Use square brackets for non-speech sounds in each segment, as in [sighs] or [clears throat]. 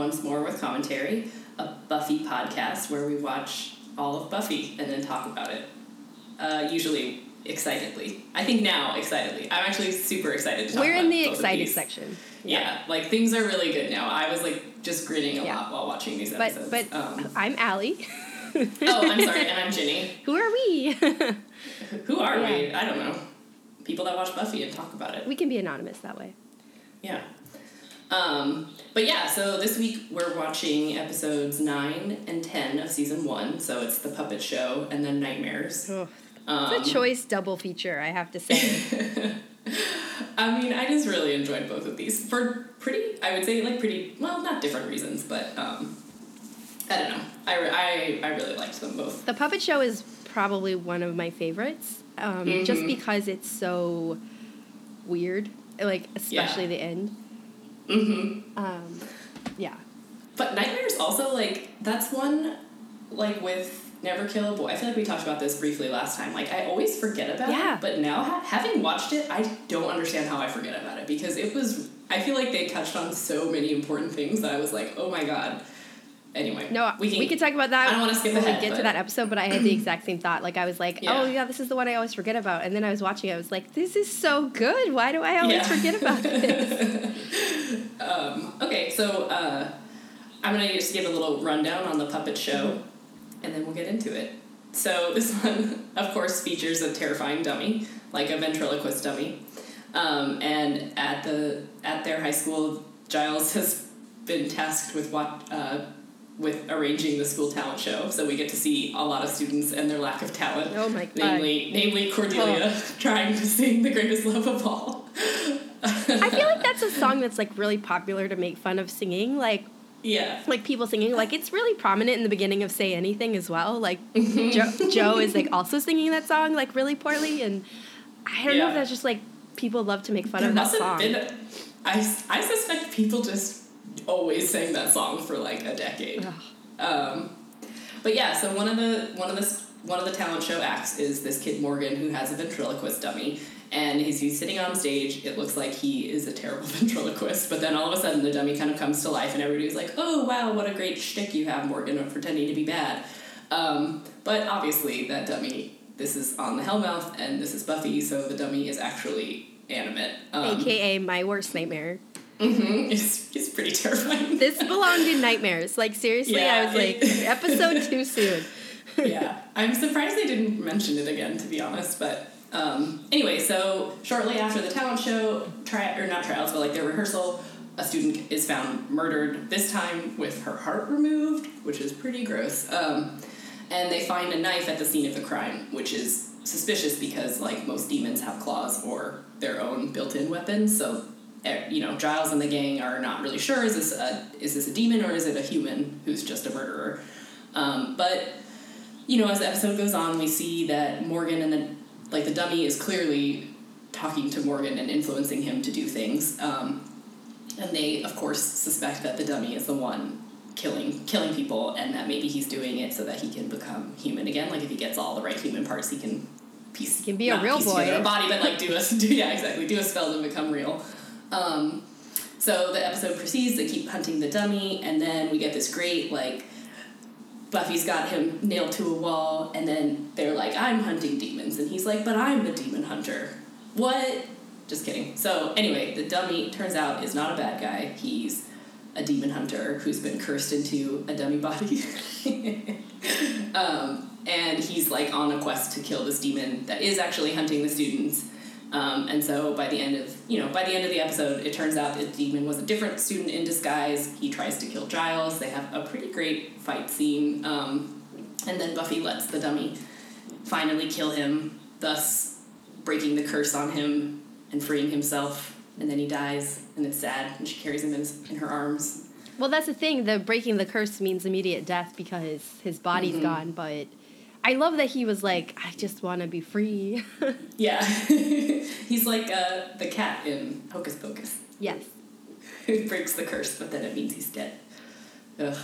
Once More with Commentary, a Buffy podcast where we watch all of Buffy and then talk about it. Uh, usually excitedly. I think now excitedly. I'm actually super excited to talk We're in the excited section. Yeah. like things are really good now. I was like just grinning a Yeah. lot while watching these But episodes. but um, I'm Allie. oh, I'm sorry, and I'm Ginny. [laughs] Who are we? [laughs] Who are we? I don't know. People that watch Buffy and talk about it. we can be anonymous that way. Yeah. Um, but yeah, so this week we're watching episodes 9 and 10 of season 1. So it's The Puppet Show and then Nightmares. Oh, Um, it's a choice double feature, I have to say. [laughs] I mean, I just really enjoyed both of these for pretty, I would say, like pretty, well, not different reasons, but um, I don't know. I, re- I, I really liked them both. the puppet show is probably one of my favorites, um, just Mhm. because it's so weird. Like especially Yeah. the end. Mm-hmm. Um, yeah. But Nightmares also, like, that's one, like, with Never Kill a Boy. I feel like we talked about this briefly last time. Like, I always forget about Yeah. it, but now, ha- having watched it, I don't understand how I forget about it because it was, I feel like they touched on so many important things that I was like, oh my god. Anyway, No, we can, talk about that. I don't wanna skip ahead, we get but- to that episode, but I had the exact same thought. Like I was like, Yeah. "Oh yeah, this is the one I always forget about." And then I was watching. It, I was like, "This is so good. Why do I always Yeah. forget about [laughs] this?" Um, okay, so uh, I'm gonna just give a little rundown on the puppet show, and then we'll get into it. So [laughs] this one, of course, features a terrifying dummy, like a ventriloquist dummy, um, and at the at their high school, Giles [laughs] has been tasked with what. Uh, with arranging the school talent show, so we get to see a lot of students and their lack of talent. Oh my God. Namely, namely oh. Cordelia [laughs] trying to sing "The Greatest Love of All." I feel like that's a song that's like really popular to make fun of singing. Like yeah, like people singing. Like it's really prominent in the beginning of Say Anything as well. Like [laughs] mm-hmm. Joe, Joe is like also singing that song like really poorly, and I don't know if that's just like people love to make fun there of that song. been. I, I suspect people just always sang that song for like a decade. Um, but yeah, so one of the one of the one of the talent show acts is this kid Morgan who has a ventriloquist dummy, and he's, he's sitting on stage. It looks like he is a terrible [laughs] ventriloquist, but then all of a sudden the dummy kind of comes to life, and everybody's like, "Oh wow, what a great shtick you have, Morgan, of pretending to be bad." Um, but obviously, that dummy. This is on the Hellmouth, and this is Buffy, so the dummy is actually animate. Um, AKA my worst nightmare. Mhm, it's, it's pretty terrifying. This belonged in nightmares. Like seriously, I was like, it- [laughs] episode too soon. yeah, [laughs] I'm surprised they didn't mention it again, to be honest. But um, anyway, so shortly after the talent show, tri- or not trials, but like their rehearsal, a student is found murdered. This time with her heart removed, which is pretty gross. Um, and they find a knife at the scene of the crime, which is suspicious because like most demons have claws or their own built-in weapons. So you know, Giles and the gang are not really sure is this a is this a demon or is it a human who's just a murderer. Um, but you know, as the episode goes on, we see that Morgan and the like the dummy is clearly talking to Morgan and influencing him to do things. Um, and they, of course, suspect that the dummy is the one killing killing people, and that maybe he's doing it so that he can become human again. Like if he gets all the right human parts, he can piece He can be a real boy. a body, but like do a [laughs] do yeah exactly do a spell to become real. Um, so the episode proceeds. They keep hunting the dummy, and then we get this great like Buffy's got him nailed to a wall, and then they're like, I'm hunting demons. And he's like, But I'm the demon hunter. What? Just kidding. So, anyway, the dummy turns out is not a bad guy. He's a demon hunter who's been cursed into a dummy body. [laughs] um, and he's like on a quest to kill this demon that is actually hunting the students. Um, and so by the end of you know by the end of the episode, it turns out that demon was a different student in disguise. He tries to kill Giles. They have a pretty great fight scene, um, and then Buffy lets the dummy finally kill him, thus breaking the curse on him and freeing himself. And then he dies, and it's sad. And she carries him in, in her arms. Well, that's the thing. The breaking the curse means immediate death because his body's Mhm. gone. But I love that he was like, I just want to be free. [laughs] Yeah, [laughs] he's like uh, the cat in Hocus Pocus. yes. [laughs] who breaks the curse, but then it means he's dead. Ugh.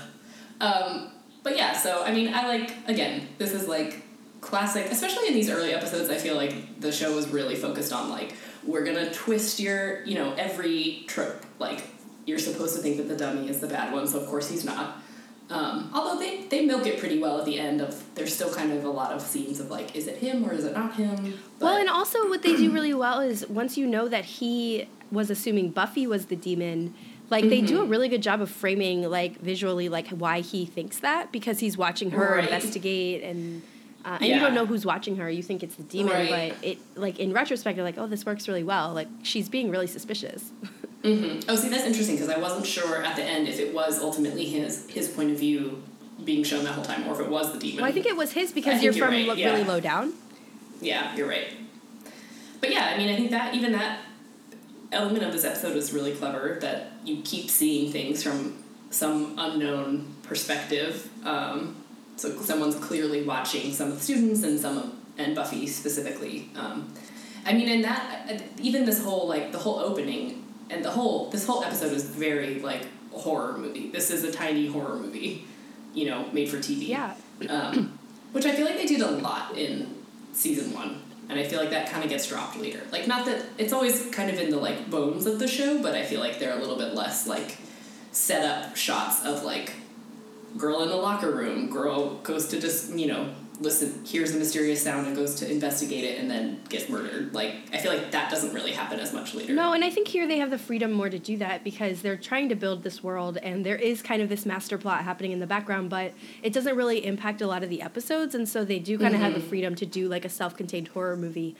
Um, but yeah, so I mean, I like again. This is like classic, especially in these early episodes. I feel like the show was really focused on like we're gonna twist your, you know, every trope. Like you're supposed to think that the dummy is the bad one, so of course he's not. Um, although they, they milk it pretty well at the end of there's still kind of a lot of scenes of like is it him or is it not him but well and also what they do really well is once you know that he was assuming buffy was the demon like mm-hmm. they do a mm-hmm. really good job of framing like visually like why he thinks that because he's watching her right. investigate and uh, and yeah. you don't know who's watching her you think it's the demon right. but it like in retrospect you're like oh this works really well like she's being really suspicious [laughs] Mm-hmm. Oh, see, that's interesting because I wasn't sure at the end if it was ultimately his his point of view being shown that whole time, or if it was the demon. Well, I think it was his because you're, you're, from right. yeah. really low down. Yeah, you're right. But yeah, I mean, I think that even that element of this episode was really clever. That you keep seeing things from some unknown perspective. Um, so someone's clearly watching some of the students and some of, and Buffy specifically. Um, I mean, and that even this whole like the whole opening and the whole this whole episode is very like a horror movie. This is a tiny horror movie, you know, made for TV. Yeah. Um, which I feel like they did a lot in season one, and I feel like that kind of gets dropped later. Like, not that it's always kind of in the like bones of the show, but I feel like they're a little bit less like set up shots of like girl in the locker room, girl goes to just you know listen, hears a mysterious sound and goes to investigate it and then gets murdered. Like, I feel like that doesn't really happen as much later. No, and I think here they have the freedom more to do that because they're trying to build this world and there is kind of this master plot happening in the background, but it doesn't really impact a lot of the episodes, and so they do kind of mm-hmm. have the mm-hmm. freedom to do like a self contained horror movie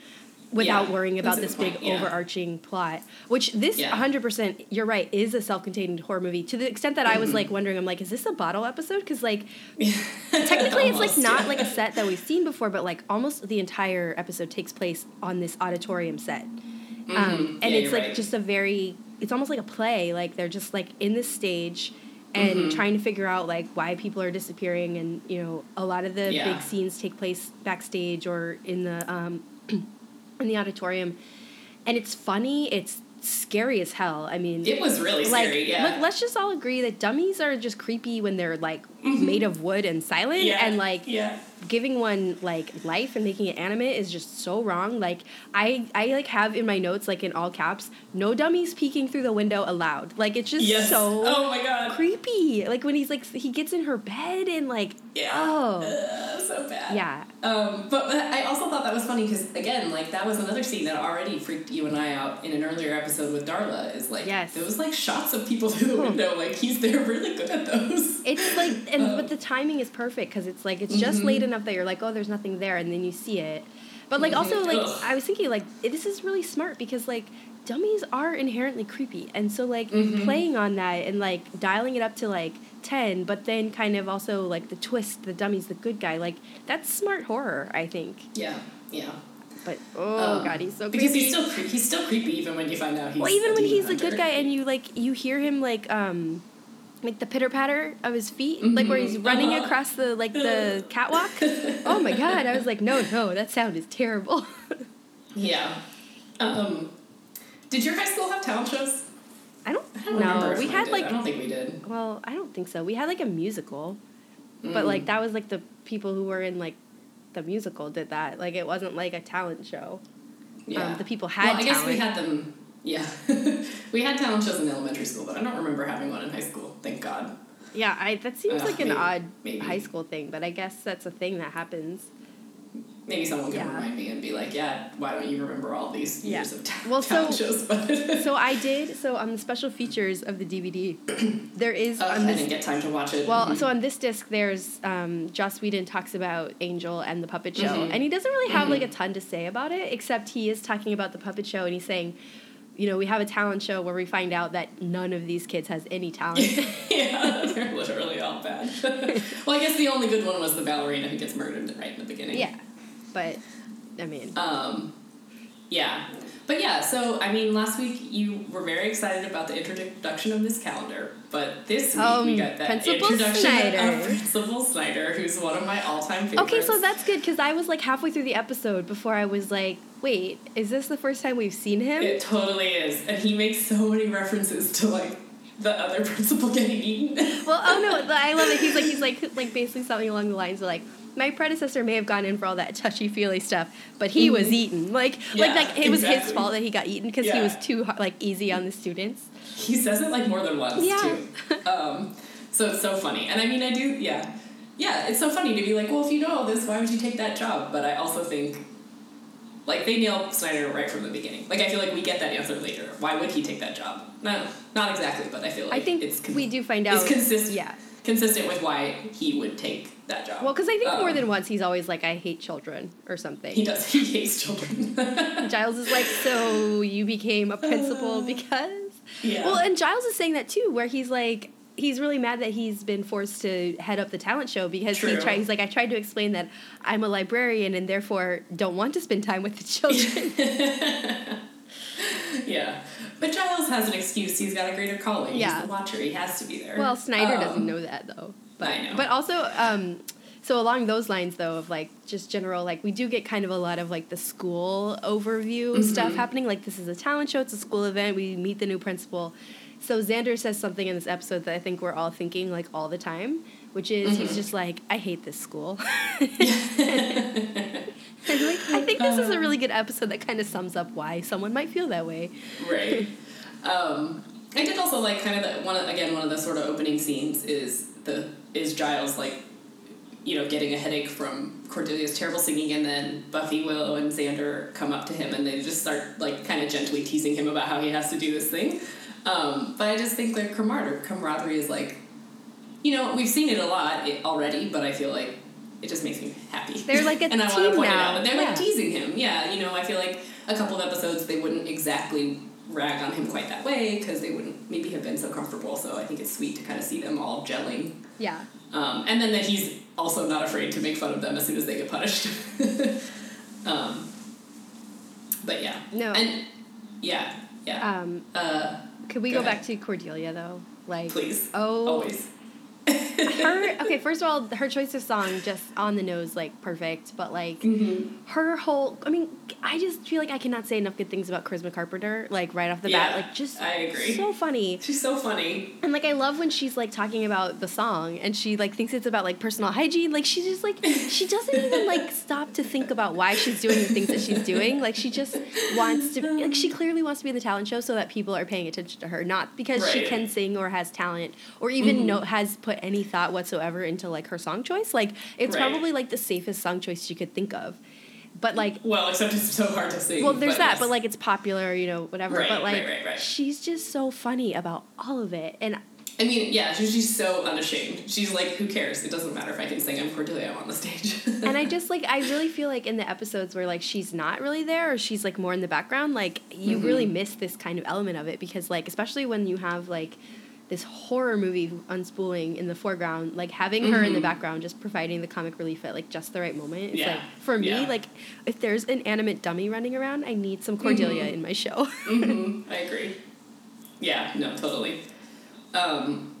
without yeah, worrying about this big yeah. overarching plot. Which this yeah. 100%, you're right, is a self-contained horror movie to the extent that mm-hmm. I was mm-hmm. like wondering I'm like is this a bottle episode cuz like [laughs] technically almost, it's like not like a set that we've seen before but like almost the entire episode takes place on this auditorium set. Mm-hmm. Um, and it's like right. just a very it's almost like a play like they're just like in this stage and mm-hmm. trying to figure out like why people are disappearing and you know a lot of the big scenes take place backstage or in the um, [clears throat] in the auditorium, and it's funny. It's scary as hell. I mean, it was really like, scary. Yeah. Let, let's just all agree that dummies are just creepy when they're like mm-hmm. made of wood and silent, yeah. and like yeah. Giving one like life and making it animate is just so wrong. Like I I like have in my notes like in all caps, no dummies peeking through the window allowed. Like it's just yes. so oh my god creepy. Like when he's like he gets in her bed and like yeah oh uh, so bad yeah. Um, but I also thought that was funny because again like that was another scene that already freaked you and I out in an earlier episode with Darla. Is like yes. there was like shots of people [laughs] through the window. Like he's there really good at those. It's like and [laughs] um, but the timing is perfect because it's like it's just mm-hmm. late enough that you're like oh there's nothing there and then you see it. But like also like Ugh. I was thinking like this is really smart because like dummies are inherently creepy and so like mm-hmm. playing on that and like dialing it up to like 10 but then kind of also like the twist the dummy's the good guy like that's smart horror i think yeah yeah but oh um, god he's so because he's still he's still creepy even when you find out he's well even when he's a good guy and you like you hear him like um like the pitter patter of his feet, mm-hmm. like where he's running uh-huh. across the like the [laughs] catwalk. oh my god! I was like, no, no, that sound is terrible. yeah. Um, did your high school have talent shows? I don't, I don't know. We had we like I don't think we did. Well, I don't think so. We had like a musical, mm. but like that was like the people who were in like the musical did that. Like it wasn't like a talent show. Yeah. Um, the people had. Well, I talent. guess we had them yeah. [laughs] we had talent shows in elementary school, but I don't remember having one in high school. Thank God. Yeah, I that seems uh, like an maybe, odd maybe. high school thing, but I guess that's a thing that happens. Maybe someone can yeah. remind me and be like, "Yeah, why don't you remember all these yeah. years of ta- well, talent so, shows?" [laughs] But so I did. So on the special features of the DVD, [clears throat] there is. Uh, on this, I didn't get time to watch it. Well, mm-hmm. so on this disc, there's um, Joss Whedon talks about Angel and the puppet show, mm-hmm. and he doesn't really have mm-hmm. like a ton to say about it, except he is talking about the puppet show, and he's saying you know, we have a talent show where we find out that none of these kids has any talent. [laughs] yeah, they're literally all bad. [laughs] well, I guess the only good one was the ballerina who gets murdered right in the beginning. Yeah, but I mean, um, yeah, but yeah. So I mean, last week you were very excited about the introduction of this calendar, but this week um, we got that Principal introduction Snyder. of Principal Snyder, who's one of my all-time favorites. Okay, so that's good because I was like halfway through the episode before I was like, wait, is this the first time we've seen him? It totally is. And he makes so many references to like the other [laughs] principal getting eaten. well, oh no, [laughs] I love it. He's like he's like like basically something along the lines of like my predecessor may have gone in for all that touchy feely stuff, but he was eaten. Like Yeah, like like it was his fault that he got eaten because he was too like easy on the students. He says it like more than once Yeah. too. Um, so it's so funny, and I mean, I do, yeah, yeah. It's so funny to be like, well, if you know all this, why would you take that job? But I also think, like, they nail Snyder right from the beginning. Like, I feel like we get that answer later. Why would he take that job? No, not exactly, but I feel like I think it's con- we do find out. it's consistent. Yeah. Consistent with why he would take that job. Well, because I think more Um, than once he's always like, "I hate children" or something. he does. [laughs] He hates children. Giles is like, "So you became a principal because?" yeah. Well, and Giles is saying that too, where he's like, he's really mad that he's been forced to head up the talent show because he tried. He's like, I tried to explain that I'm a librarian and therefore don't want to spend time with the children. [laughs] yeah. But Giles has an excuse. He's got a greater calling. Yeah. He's the watcher. He has to be there. well, Snyder Um, doesn't know that though. But I know. but also, um, so along those lines though, of like just general, like we do get kind of a lot of like the school overview stuff Mm-hmm. happening. Like this is a talent show. It's a school event. We meet the new principal. So Xander says something in this episode that I think we're all thinking like all the time, which is Mm-hmm. he's just like, I hate this school. [laughs] [laughs] Like, I think this is a really good episode that kind of sums up why someone might feel that way. right. [laughs] Um, I did also like kind of the one of- again one of the sort of opening scenes is the is Giles like you know getting a headache from Cordelia's terrible singing and then Buffy, Willow, and Xander come up to him and they just start like kind of gently teasing him about how he has to do this thing. Um, but I just think their camaraderie camaraderie is like you know we've seen it a lot already, but I feel like it just makes me happy. They're like [laughs] a and I want to point it out. But they're Yeah. like teasing him. Yeah, you know, I feel like a couple of episodes they wouldn't exactly rag on him quite that way because they wouldn't maybe have been so comfortable. So I think it's sweet to kind of see them all gelling. Yeah. Um, and then that he's also not afraid to make fun of them as soon as they get punished. [laughs] um, but yeah. No. And yeah, yeah. Um, uh, could we Go go, back to Cordelia though? Like, please. oh, Always. Her. Okay, first of all, her choice of song just on the nose, like perfect. But like Mm-hmm. her whole, I mean, I just feel like I cannot say enough good things about Charisma Carpenter. Like right off the Yeah, bat, like just I agree. so funny. She's so funny. And like I love when she's like talking about the song and she like thinks it's about like personal hygiene. Like she just like she doesn't even like [laughs] stop to think about why she's doing the things that she's doing. Like she just wants to like she clearly wants to be in the talent show so that people are paying attention to her, not because she can sing or has talent or even Mhm. know has put any thought whatsoever into like her song choice. Like it's Right. probably like the safest song choice she could think of. But like Well, except it's so hard to sing. well, there's that, yes. but like it's popular, you know, whatever. Right, but like right, right, right. she's just so funny about all of it, and I mean, yeah, she's, she's so unashamed. She's like, who cares? It doesn't matter if I can sing. I'm Cordelia. I'm on the stage. [laughs] and I just like I really feel like in the episodes where like she's not really there or she's like more in the background, like you mm-hmm. really miss this kind of element of it because like especially when you have like this horror movie unspooling in the foreground, like having her in the Mhm. background just providing the comic relief at like just the right moment. It's Yeah. like for me, Yeah. like if there's an animate dummy running around, I need some Cordelia Mhm. in my show. hmm I agree. Yeah, no, totally. Um,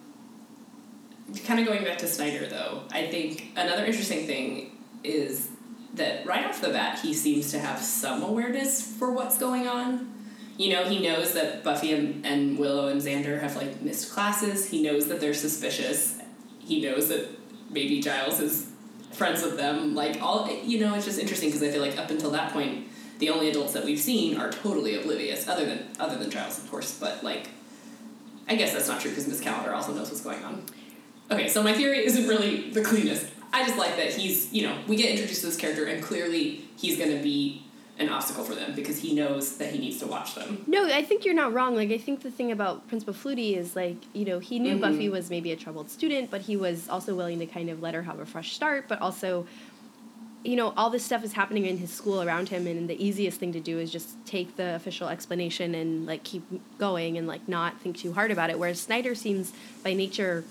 kind of going back to Snyder, though, I think another interesting thing is that right off the bat, he seems to have some awareness for what's going on. You know, he knows that Buffy and, and Willow and Xander have like missed classes. He knows that they're suspicious. He knows that maybe Giles is friends with them. Like all, you know, it's just interesting because I feel like up until that point, the only adults that we've seen are totally oblivious, other than other than Giles, of course. But like, I guess that's not true because Miss Calendar also knows what's going on. Okay, so my theory isn't really the cleanest. I just like that he's, you know, we get introduced to this character and clearly he's going to be an obstacle for them because he knows that he needs to watch them. No, I think you're not wrong. Like I think the thing about Principal Flutie is like, you know, he knew Mhm. Buffy was maybe a troubled student, but he was also willing to kind of let her have a fresh start, but also you know, all this stuff is happening in his school around him and the easiest thing to do is just take the official explanation and like keep going and like not think too hard about it. Whereas Snyder seems by nature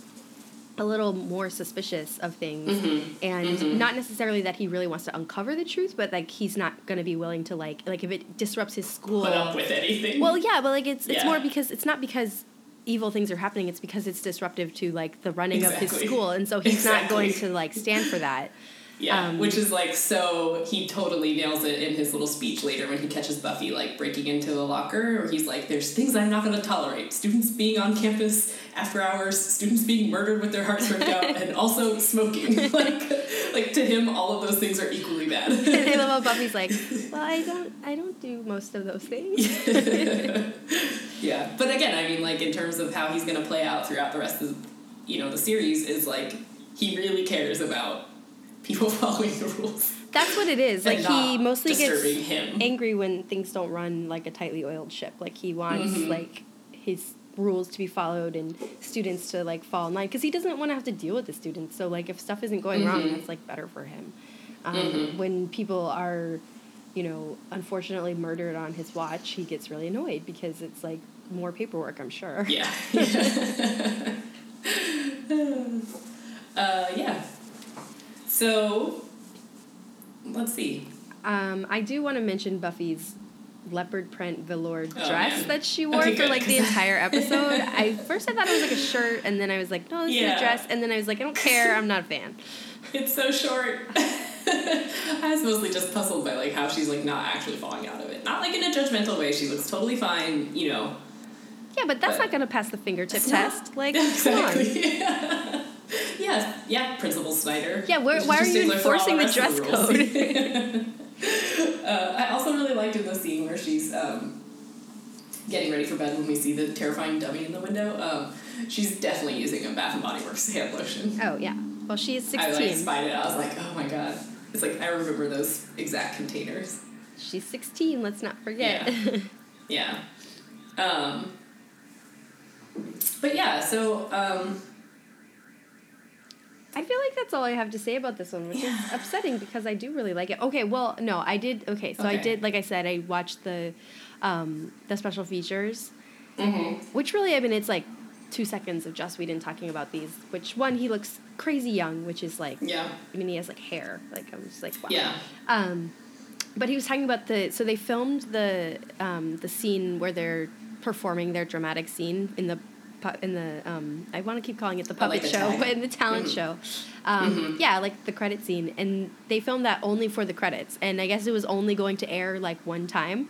a little more suspicious of things Mhm. and Mhm. not necessarily that he really wants to uncover the truth but like he's not going to be willing to like like if it disrupts his school Put up with anything. well, yeah, but like it's it's Yeah. more because it's not because evil things are happening. It's because it's disruptive to like the running of his school, and so he's not going to like stand for that. [laughs] Yeah, Um, which is like so he totally nails it in his little speech later when he catches Buffy like breaking into the locker or he's like, There's things I'm not gonna tolerate. Students being on campus after hours, students being murdered with their hearts ripped out, and also smoking. [laughs] like like to him all of those things are equally bad. and I love how Buffy's like, [laughs] well, I don't, I don't do most of those things. [laughs] yeah. But again, I mean like in terms of how he's gonna play out throughout the rest of you know, the series is like he really cares about people [laughs] following the rules. That's what it is. Like he mostly gets him. angry when things don't run like a tightly oiled ship. Like he wants Mhm. like his rules to be followed and students to like fall in line because he doesn't want to have to deal with the students. So like if stuff isn't going wrong, Mhm. that's like better for him. Um, Mhm. When people are, you know, unfortunately murdered on his watch, he gets really annoyed because it's like more paperwork. I'm sure. Yeah. [laughs] [laughs] uh, yeah. So, let's see. Um, I do want to mention Buffy's leopard print velour Oh, dress that she wore Okay, for good, like the [laughs] entire [laughs] episode. I first I thought it was like a shirt, and then I was like, no, this is a dress, and then I was like, I don't care, I'm not a fan. [laughs] It's so short. I was mostly just puzzled by like how she's like not actually falling out of it. Not like in a judgmental way. She looks totally fine. You know. Yeah, but that's But- not gonna pass the fingertip It's not- test. Like, come on. exactly. yeah. [laughs] Yeah. Yeah, Principal Snyder. Yeah, where- why are you similar for all enforcing the dress code? [laughs] [laughs] uh, I also really liked in the scene where she's um, getting ready for bed when we see the terrifying dummy in the window. Um, she's definitely using a Bath and Body Works hand lotion. Oh yeah. Well, she is sixteen. I like spied it. I was like, oh my god. It's like I remember those exact containers. She's sixteen. Let's not forget. Yeah. Um, but yeah, so um, I feel like that's all I have to say about this one, which Yeah. is upsetting because I do really like it. Okay, well, no, I did. Okay, so I did. Like I said, I watched the um, the special features, mhm. which really, I mean, it's like two seconds of Joss Whedon talking about these. Which one he looks crazy young, which is like, yeah, I mean, he has like hair. Like I'm just like, wow. yeah, Um, but he was talking about the so they filmed the um, the scene where they're performing their dramatic scene in the pu- in the um, I want to keep calling it the Oh, like puppet show, [laughs] but in the talent Mhm. show, um, Mhm. yeah, like the credit scene, and they filmed that only for the credits, and I guess it was only going to air like one time.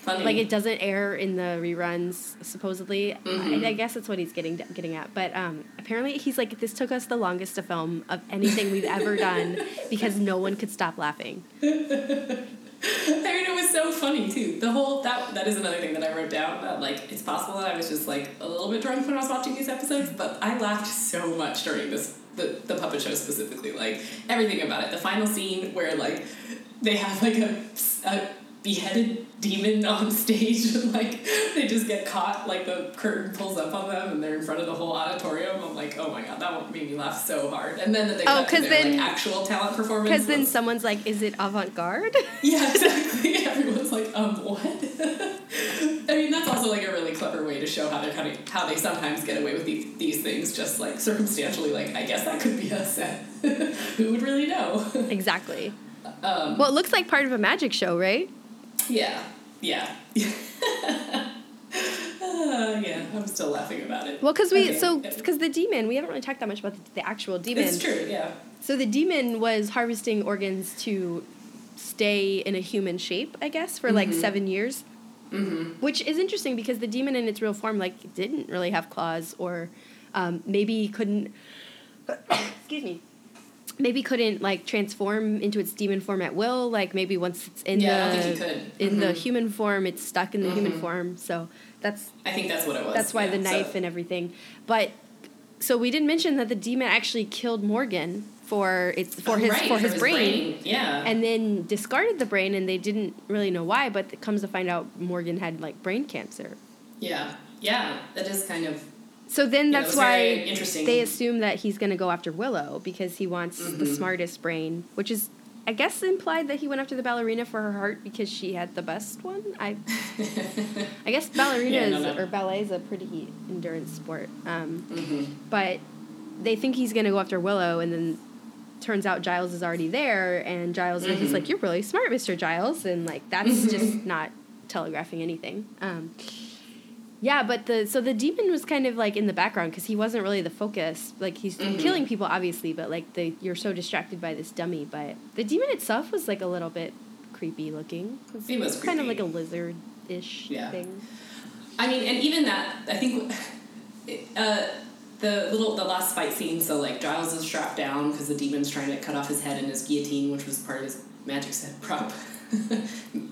funny. Like it doesn't air in the reruns supposedly. Mhm. I, I guess that's what he's getting getting at. But um, apparently he's like this took us the longest to film of anything we've ever done because no one could stop laughing. [laughs] [laughs] I mean, it was so funny too. The whole that that is another thing that I wrote down. That like it's possible that I was just like a little bit drunk when I was watching these episodes, but I laughed so much during this the the puppet show specifically. Like everything about it. The final scene where like they have like a, a beheaded demon [laughs] on stage and like they just get caught like the curtain pulls up on them and they're in front of the whole auditorium i'm like oh my god that one made me laugh so hard and then that they Oh, cut to 'cause their, then- like, actual talent performance Because then was- someone's like, "Is it avant-garde?" [laughs] yeah, exactly. [laughs] Everyone's like, um, what? I mean, that's also like a really clever way to show how they're kind of how they sometimes get away with these, these things, just like circumstantially. Like, I guess that could be a set. Who would really know? exactly. um, Well, it looks like part of a magic show, right? Yeah, yeah, uh, [laughs] yeah. I'm still laughing about it. Well, because we Okay, so because the demon, we haven't really talked that much about the, the actual demon. It's true. Yeah. So the demon was harvesting organs to stay in a human shape, I guess, for like Mhm. seven years. Mm-hmm. Which is interesting because the demon in its real form, like, didn't really have claws, or um, maybe couldn't. [coughs] excuse me. Maybe couldn't like transform into its demon form at will. Like maybe once it's in Yeah, the don't think he could. in the Mhm. human form, it's stuck in the human Mhm. form. So that's I think that's what it was. that's why yeah, the knife so- and everything. But so we didn't mention that the demon actually killed Morgan for its for Oh, his right, for his, brain, Yeah. and then discarded the brain, and they didn't really know why. But it comes to find out, Morgan had like brain cancer. yeah. Yeah. That is kind of So then Yeah, that's why they assume that he's going to go after Willow because he wants the Mhm. smartest brain, which is. I guess implied that he went after the ballerina for her heart because she had the best one. I, [laughs] I guess ballerina Yeah, no, no. or ballet is a pretty endurance sport. Um, hmm but they think he's going to go after Willow, and then turns out Giles is already there, and Giles is Mhm. just like, "You're really smart, Mister Giles," and like that's [laughs] just not telegraphing anything. Um, Yeah, but the so the demon was kind of like in the background because he wasn't really the focus. Like he's Mhm. killing people, obviously, but like the you're so distracted by this dummy. But the demon itself was like a little bit creepy looking. It was kind of like a lizard ish Yeah. thing. I mean, and even that, I think, uh, the little the last fight scene. So like Giles is strapped down because the demon's trying to cut off his head in his guillotine, which was part of his magic set prop. [laughs]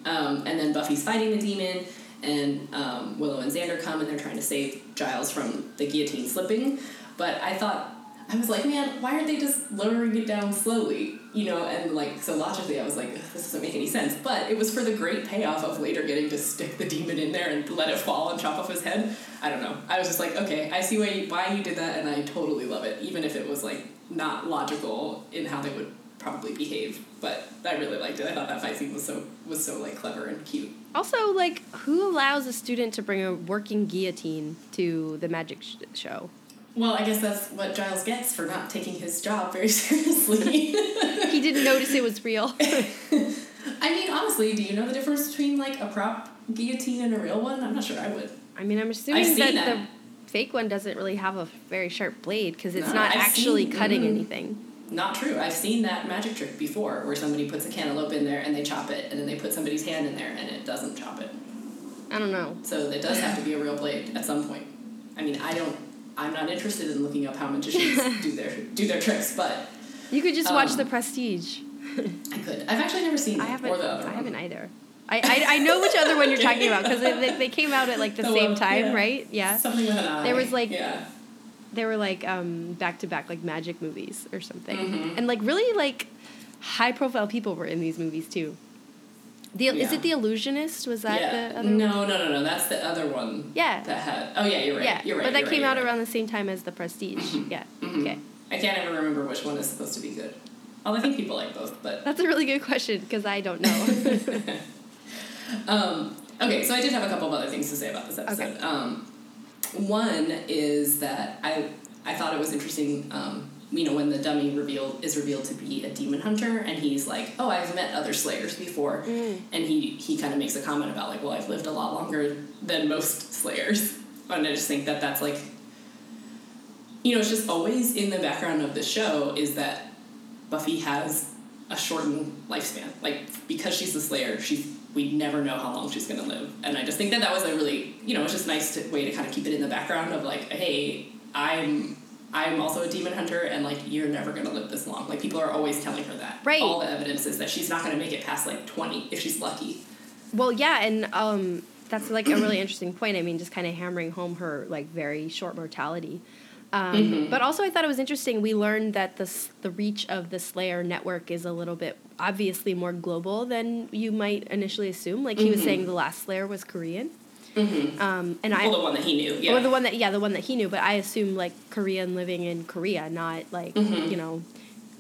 um, and then Buffy's fighting the demon, and um, Willow and Xander come, and they're trying to save Giles from the guillotine slipping. But I thought. I was like, man, why aren't they just lowering it down slowly? You know, and like, so logically, I was like, this doesn't make any sense. But it was for the great payoff of later getting to stick the demon in there and let it fall and chop off his head. I don't know. I was just like, okay, I see why you, why you did that, and I totally love it, even if it was like not logical in how they would probably behave. But I really liked it. I thought that fight scene was so was so like clever and cute. Also, like, who allows a student to bring a working guillotine to the magic sh- show? Well, I guess that's what Giles gets for not taking his job very [laughs] seriously. He didn't notice it was real. [laughs] I mean, honestly, do you know the difference between like a prop guillotine and a real one? I'm not sure I would. I mean, I'm assuming that, that. the fake one doesn't really have a very sharp blade because it's No, not I've actually seen- cutting mm. anything. Not true. I've seen that magic trick before where somebody puts a cantaloupe in there and they chop it, and then they put somebody's hand in there and it doesn't chop it. I don't know. So it does have to be a real blade at some point. I mean, I don't. I'm not interested in looking up how magicians [laughs] do their do their tricks, but You could just watch Um, The Prestige. I could. I've actually never seen I it haven't. or the other I one. haven't either. I, I, I know which other one you're talking about because they, they, they came out at like the, [laughs] The same one- time, yeah. right? Yeah. Something with an eye. There was, like, yeah. They were like um back to back like magic movies or something, Mhm. and like really like high profile people were in these movies too. The is it the Illusionist? Was that yeah. the other? no, no, no, no. That's the other one. Yeah. That had. Oh yeah, you're right. Yeah, You're right. but that came right, out you're right. around the same time as The Prestige. Yeah. Mhm. Okay. I can't ever remember which one is supposed to be good. Although I think people like both, but That's a really good question because I don't know. [laughs] Um, okay, so I did have a couple of other things to say about this episode. Okay. Um, one is that I I thought it was interesting. Um, you know, when the dummy revealed is revealed to be a demon hunter, and he's like, "Oh, I've met other slayers before," Mm. and he he kind of makes a comment about like, "Well, I've lived a lot longer than most slayers," and I just think that that's like, you know, it's just always in the background of the show is that Buffy has a shortened lifespan. Like because she's the Slayer, she's we never know how long she's gonna live, and I just think that that was a really you know it's just nice to, way to kind of keep it in the background of like, hey, I'm I'm also a demon hunter, and like you're never gonna live this long. Like people are always telling her that. Right. All the evidence is that she's not gonna make it past like twenty if she's lucky. well, yeah, and um, that's like a really interesting point. I mean, just kind of hammering home her like very short mortality. Um, Mhm. But also, I thought it was interesting. We learned that the the reach of the Slayer network is a little bit obviously more global than you might initially assume. Like he was Mhm. saying, the last Slayer was Korean, Mm-hmm. um, and I well, the one that he knew. Yeah. or the one that yeah, the one that he knew. But I assume like Korean living in Korea, not like Mhm. you know.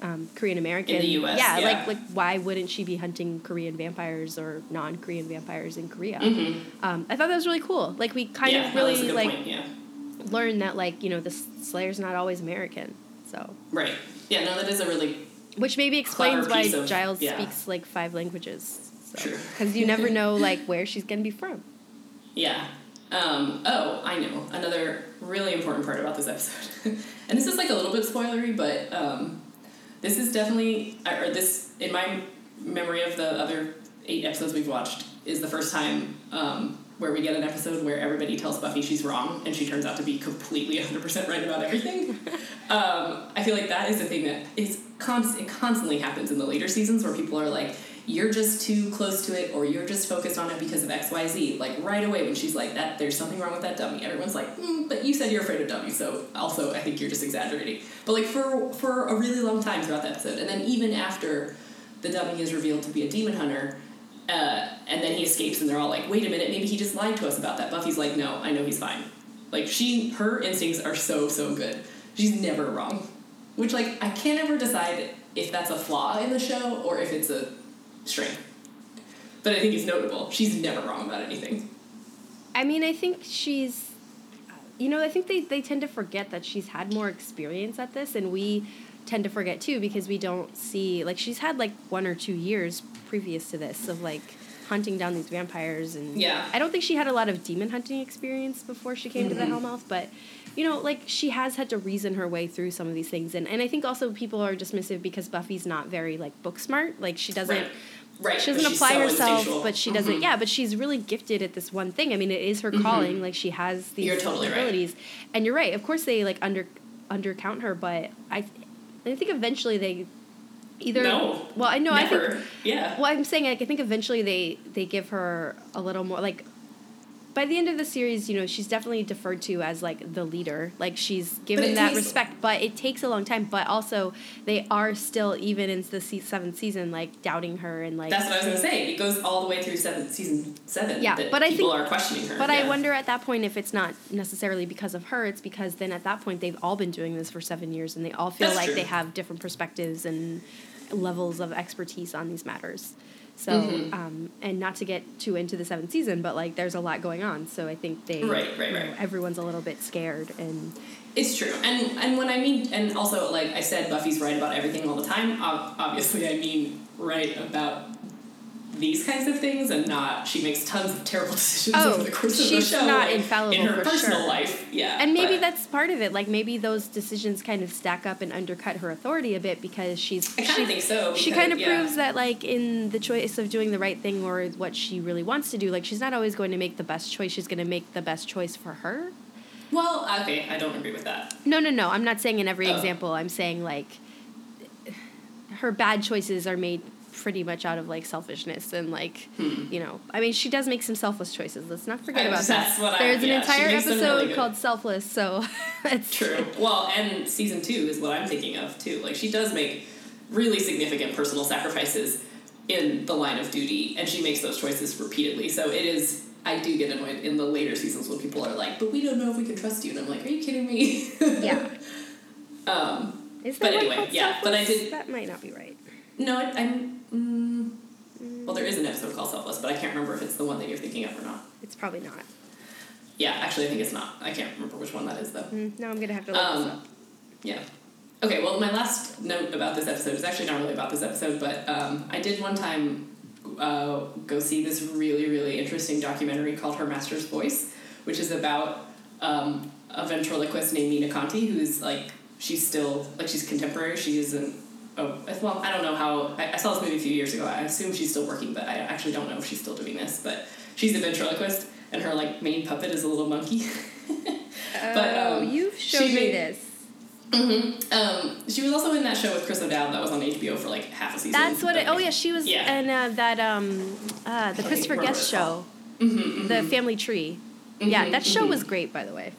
Um, Korean American. In the US, yeah, yeah. like like why wouldn't she be hunting Korean vampires or non-Korean vampires in Korea? Mhm. Um, I thought that was really cool. Like we kind yeah, of no, that's a really like point. Yeah. Learned that like you know the Slayer's not always American. So Right. Yeah. No, that is a really which maybe explains why of- Giles yeah. speaks like five languages. True. Because you never know like where she's gonna be from. Yeah. Um, oh, I know. Another really important part about this episode. [laughs] and this is like a little bit spoilery, but um, this is definitely, or this, in my memory of the other eight episodes we've watched, is the first time um, where we get an episode where everybody tells Buffy she's wrong and she turns out to be completely 100% right about everything. [laughs] um, I feel like that is the thing that is const- it constantly happens in the later seasons where people are like, you're just too close to it or you're just focused on it because of xyz like right away when she's like that there's something wrong with that dummy everyone's like mm, but you said you're afraid of dummies so also i think you're just exaggerating but like for for a really long time throughout the episode and then even after the dummy is revealed to be a demon hunter uh, and then he escapes and they're all like wait a minute maybe he just lied to us about that buffy's like no i know he's fine like she her instincts are so so good she's never wrong which like i can't ever decide if that's a flaw in the show or if it's a strength. But I think it's notable. She's never wrong about anything. I mean, I think she's, you know, I think they, they tend to forget that she's had more experience at this, and we tend to forget too because we don't see, like, she's had like one or two years previous to this of like hunting down these vampires and Yeah. I don't think she had a lot of demon hunting experience before she came to the Mm-hmm. Hellmouth, but you know, like she has had to reason her way through some of these things and, and I think also people are dismissive because Buffy's not very like book smart. Like she doesn't Right. Right. she doesn't she's apply so herself, but she doesn't. Mhm. Yeah, but she's really gifted at this one thing. I mean, it is her calling. Like she has these You're totally right. abilities, and you're right. Of course, they like under undercount her, but I, I think eventually they either. No. Well, I know. I think. yeah. Well, I'm saying like I think eventually they they give her a little more like. By the end of the series, you know, she's definitely deferred to as like the leader. Like she's given that takes- respect, but it takes a long time. But also, they are still even in the se- seventh season, like doubting her and like That's what I was gonna say. It goes all the way through seven, season seven. Yeah, but I people think- are questioning her. But I wonder at that point if it's not necessarily because of her. It's because then at that point they've all been doing this for seven years and they all feel That's like true. they have different perspectives and levels of expertise on these matters. So, Mhm. um, and not to get too into the seventh season, but like there's a lot going on. So I think they, Right, right, you know, right. everyone's a little bit scared and It's true, and and when I mean, and also like I said, Buffy's right about everything all the time. Obviously, I mean right about these kinds of things, and not she makes tons of terrible [laughs] decisions Oh, over the course of the she's show. not like, infallible in her personal sure. life. Yeah, And maybe but that's part of it. Like maybe those decisions kind of stack up and undercut her authority a bit because she's I kind she, think so. she kind of yeah. proves that like in the choice of doing the right thing or what she really wants to do, like she's not always going to make the best choice. She's going to make the best choice for her. Well, okay, I don't agree with that. No, no, no. I'm not saying in every Oh. example. I'm saying like her bad choices are made pretty much out of like selfishness and like you know i mean she does make some selfless choices let's not forget Hmm. I- about that what I- there's yeah, an entire episode really called selfless so [laughs] it's True. Well, and season two is what I'm thinking of too. Like she does make really significant personal sacrifices in the line of duty, and she makes those choices repeatedly. So it is. I do get annoyed in the later seasons when people are like, "But we don't know if we can trust you," and I'm like, "Are you kidding me?" [laughs] yeah um. But anyway, yeah, but I did- That might not be right. No, I, I'm. Mm, well, there is an episode called Selfless, but I can't remember if it's the one that you're thinking of or not. It's probably not. Yeah, actually, I think it's not. I can't remember which one that is though. Mm, no, I'm gonna have to look this Um, up. yeah. Okay, well, my last note about this episode is actually not really about this episode, but um, I did one time uh, go see this really, really interesting documentary called Her Master's Voice, which is about um, a ventriloquist named Nina Conti, who's like, she's still, like, she's contemporary. She isn't, oh, well, I don't know how, I, I saw this movie a few years ago. I assume she's still working, but I actually don't know if she's still doing this, but she's a ventriloquist, and her, like, main puppet is a little monkey. [laughs] but, oh, um, you've she showed me made- this. Mm-hmm. Um, she was also in that show with Chris O'Dowd that was on HBO for like half a season. That's what. It, oh yeah, she was Yeah. in uh, that um, uh, the Christopher remember Guest what it's show, Mhm, the mhm. Family Tree. Yeah, Mhm, that show mhm. was great, by the way.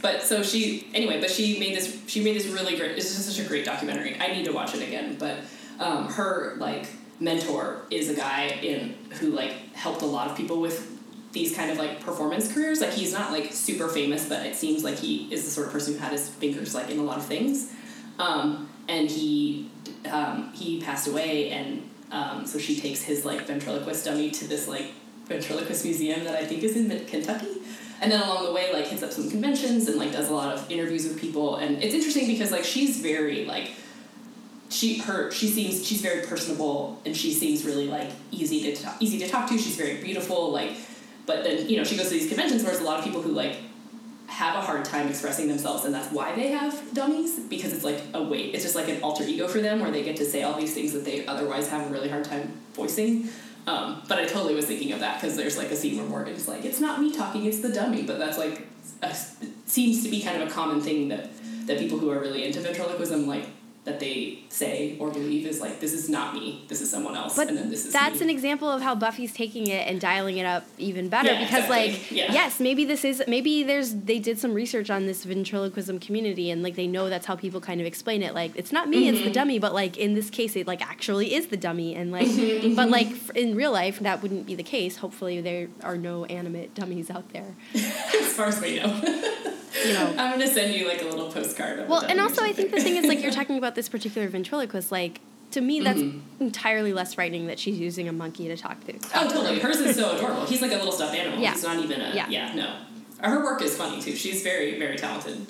But so she anyway, but she made this she made this really great it's just such a great documentary. I need to watch it again. But um, her like mentor is a guy in who like helped a lot of people with these kind of like performance careers. Like he's not like super famous, but it seems like he is the sort of person who had his fingers like in a lot of things. Um, and he um, he passed away, and um, so she takes his like ventriloquist dummy to this like ventriloquist museum that I think is in Kentucky. And then along the way, like hits up some conventions and like does a lot of interviews with people. And it's interesting because like she's very like she her she seems she's very personable and she seems really like easy to talk, easy to talk to. She's very beautiful. Like, but then you know she goes to these conventions where there's a lot of people who like have a hard time expressing themselves and that's why they have dummies because it's like a weight it's just like an alter ego for them where they get to say all these things that they otherwise have a really hard time voicing um, but i totally was thinking of that because there's like a scene where morgan's like it's not me talking it's the dummy but that's like a, seems to be kind of a common thing that that people who are really into ventriloquism like that they say or believe is like this is not me this is someone else But and then this is that's me. an example of how Buffy's taking it and dialing it up even better Yeah, because exactly. like Yeah. yes, maybe this is maybe there's they did some research on this ventriloquism community and like they know that's how people kind of explain it like it's not me, it's Mm-hmm. the dummy, but like in this case it like actually is the dummy and like Mm-hmm, but like in real life that wouldn't be the case. Hopefully there are no animate dummies out there. [laughs] as far as we know You know. i'm gonna send you like a little postcard of Well, and also I think the thing is like you're [laughs] talking about this particular ventriloquist like to me that's Mhm. entirely less frightening that she's using a monkey to talk to. Oh, totally. Hers is so adorable. He's like a little stuffed animal. Yeah. He's not even a. Yeah. Yeah. no. Her work is funny too. She's very, very talented.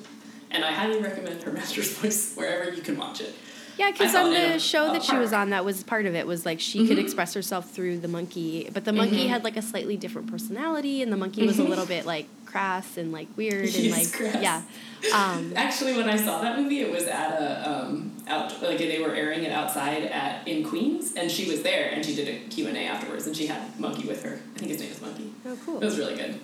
And I highly recommend her master's voice wherever you can watch it. Yeah, because on the a- show a that she was on, that was part of it. Was like she could Mhm. express herself through the monkey, but the monkey Mhm. had like a slightly different personality, and the monkey was a Mhm. little bit like crass and like weird and like crass. yeah. Um, Actually, when I saw that movie, it was at a um, out like they were airing it outside at in Queens, and she was there, and she did a Q and A afterwards, and she had Monkey with her. I think his name is Monkey. oh, cool! It was really good.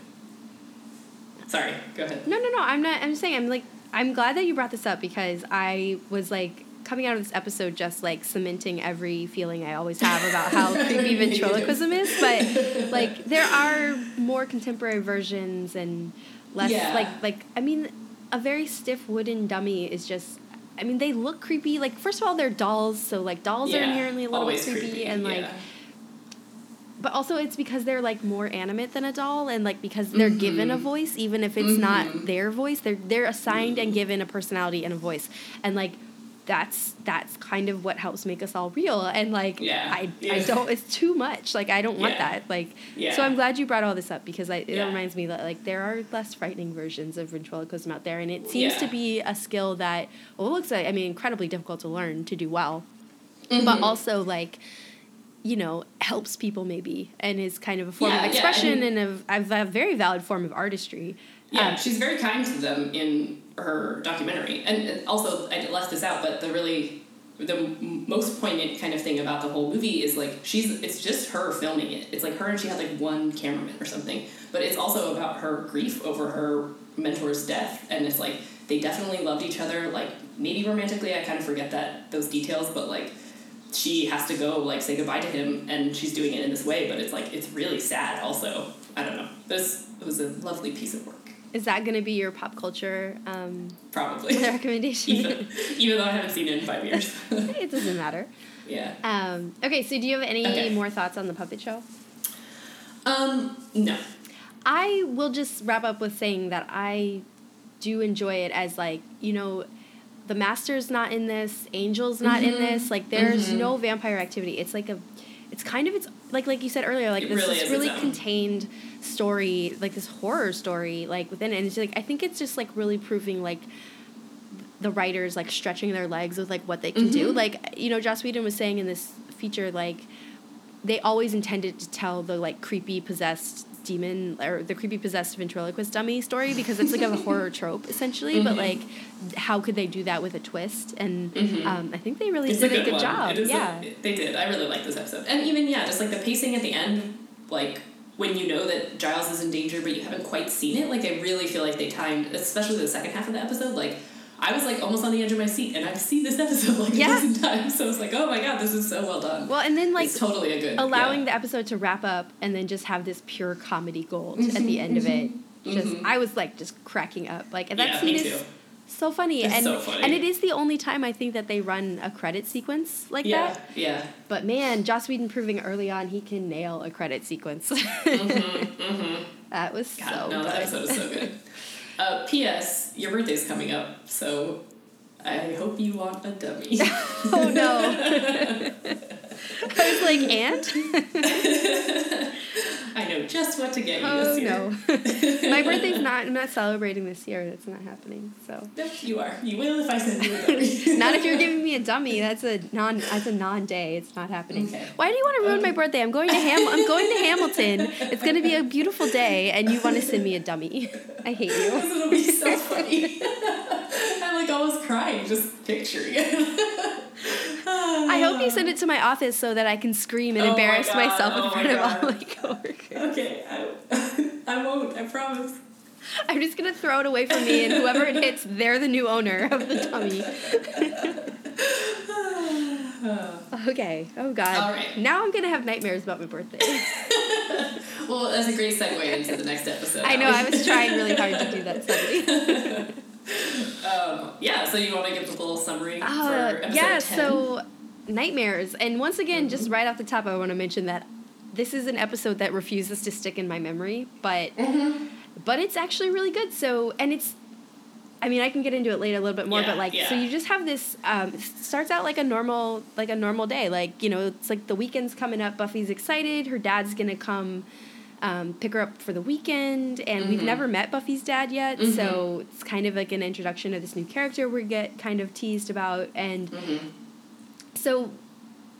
Sorry, go ahead. No, no, no. I'm not. I'm just saying. I'm like. I'm glad that you brought this up because I was like coming out of this episode just like cementing every feeling I always have about how [laughs] creepy ventriloquism is. But like there are more contemporary versions and less Yeah. like like I mean, a very stiff wooden dummy is just. I mean, they look creepy. Like, first of all, they're dolls, so like dolls are inherently a little bit always creepy, and like, yeah. but also it's because they're like more animate than a doll and like because they're given a voice even if it's not Mhm. their voice they're they're assigned and given a personality and a voice and like that's that's kind of what helps make us all real and like Yeah. I, I don't it's too much like I don't want Yeah. that like Yeah. so I'm glad you brought all this up because I, it Yeah. reminds me that like there are less frightening versions of ventriloquism out there and it seems Yeah. to be a skill that well it looks like I mean incredibly difficult to learn to do well but Mhm. also like you know helps people maybe and is kind of a form Yeah, of yeah, expression and- and a, a, a very valid form of artistry Yeah, Um, she's very kind to them in her documentary, and also I left this out, but the really the most poignant kind of thing about the whole movie is like she's it's just her filming it. It's like her and she had like one cameraman or something, but it's also about her grief over her mentor's death, and it's like they definitely loved each other. Like maybe romantically, I kind of forget that those details, but like she has to go like say goodbye to him, and she's doing it in this way, but it's like it's really sad. Also, I don't know. This was a lovely piece of work. Is that going to be your pop culture um, Probably. [laughs] [laughs] recommendation even, even though I haven't seen it in five years. [laughs] it doesn't matter yeah. um, okay so do you have any Okay. more thoughts on the puppet show Um, no. I will just wrap up with saying that I do enjoy it as like you know the master's not in this angel's not in Mhm. this like there's Mhm. no vampire activity it's like a it's kind of it's like like you said earlier like It this really is is really contained story like this horror story like within it and it's like i think it's just like really proving like the writers like stretching their legs with like what they can do Mhm. like you know joss whedon was saying in this feature like they always intended to tell the like creepy possessed demon or the creepy possessed ventriloquist dummy story because it's like a horror [laughs] trope essentially but Mhm. like how could they do that with a twist and Mhm. um, i think they really It's did a good good one. job a- yeah they did. I really like this episode. And even, yeah, just like the pacing at the end, like when you know that Giles is in danger but you haven't quite seen it, like I really feel like they timed, especially the second half of the episode, like I was like almost on the edge of my seat and I've seen this [laughs] episode like Yeah. a dozen times. So it's like, oh my god, this is so well done. well and then like it's totally a good allowing yeah. the episode to wrap up and then just have this pure comedy gold at the end of it just Mhm. i was like just cracking up like and that Yeah, scene me is too. So funny It's and so funny. and it is the only time i think that they run a credit sequence like Yeah, that yeah. Yeah. But man, Joss Whedon proving early on he can nail a credit sequence. [laughs] That was Mm-hmm, God, so no, good. that episode is so good. [laughs] Uh, P.S. Your birthday's coming up, so I hope you want a dummy. [laughs] oh no. [laughs] I was like, and? [laughs] I know just what to get you Oh this year. no. [laughs] My birthday's not I'm not celebrating this year, it's not happening. So you are. You will if I send you a dummy. not if you're giving me a dummy. That's a non that's a non day. It's not happening. Okay. Why do you want to ruin my um. birthday? I'm going to Ham I'm going to Hamilton. It's gonna be a beautiful day and you wanna send me a dummy. I hate you. Will be so funny. I'm like almost crying just picturing it. I hope you send it to my office so that I can scream and Oh embarrass God, myself in oh front my of all my coworkers. Okay, I, [laughs] I won't. I promise. I'm just gonna throw it away from me, and whoever it hits, [laughs] they're the new owner of the dummy. [sighs] Okay. Oh God. All right. Now I'm gonna have nightmares about my birthday. [laughs] well, that's a great segue into the next episode. I know. I was trying really hard to do that suddenly. Um, yeah, so you want to give a little summary Uh, for episode yeah. 10? So nightmares, and once again, Mm-hmm. just right off the top, I want to mention that this is an episode that refuses to stick in my memory, but Mhm. but it's actually really good. So, and it's, I mean, I can get into it later a little bit more, Yeah, but like, so you just have this. Um, starts out like a normal, like a normal day. Like you know, it's like the weekend's coming up. Buffy's excited. Her dad's gonna come. Um, pick her up for the weekend, and we've Mhm. never met Buffy's dad yet, Mhm. so it's kind of like an introduction of this new character we get kind of teased about, and Mhm. So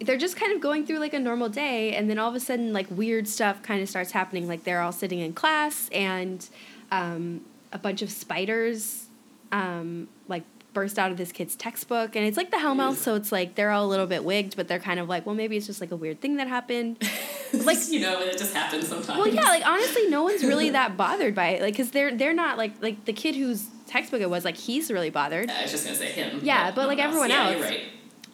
they're just kind of going through like a normal day and then all of a sudden like weird stuff kind of starts happening. Like they're all sitting in class and um, a bunch of spiders um, like burst out of this kid's textbook and it's like the hellmouth so it's like they're all a little bit wigged but they're kind of like well maybe it's just like a weird thing that happened. [laughs] Like you know it just happens sometimes. Well yeah like honestly no one's really [laughs] that bothered by it like because they're they're not like like the kid whose textbook it was like he's really bothered. I was just gonna say him yeah but, but like everyone else, else. yeah, right.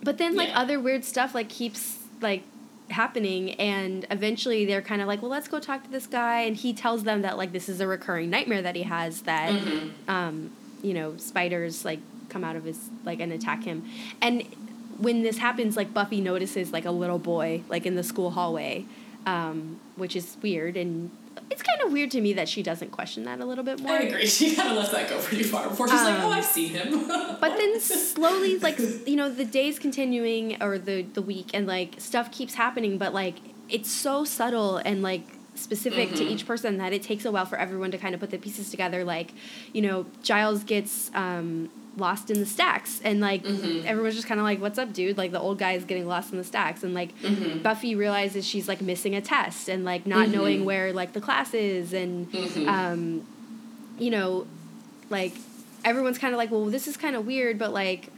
But then like Yeah. other weird stuff like keeps like happening and eventually they're kind of like well let's go talk to this guy and he tells them that like this is a recurring nightmare that he has that Mm-hmm. um you know spiders like come out of his like and attack him and when this happens like buffy notices like a little boy like in the school hallway um which is weird and it's kind of weird to me that she doesn't question that a little bit more. I agree. [laughs] She kind of lets that go pretty far before. She's like, Um, "Oh, I've seen him." [laughs] but then slowly [laughs] like you know the days continuing or the the week and like stuff keeps happening but like it's so subtle and like specific to each person that it takes a while for everyone to kind of put the pieces together. Like you know giles gets um lost in the stacks. And like mm-hmm. everyone's just kind of like what's up dude? Like the old guy is getting lost in the stacks. And like mm-hmm. buffy realizes she's like missing a test and like not mm-hmm. knowing where like the class is. And um you know like everyone's kind of like, well, this is kind of weird, but like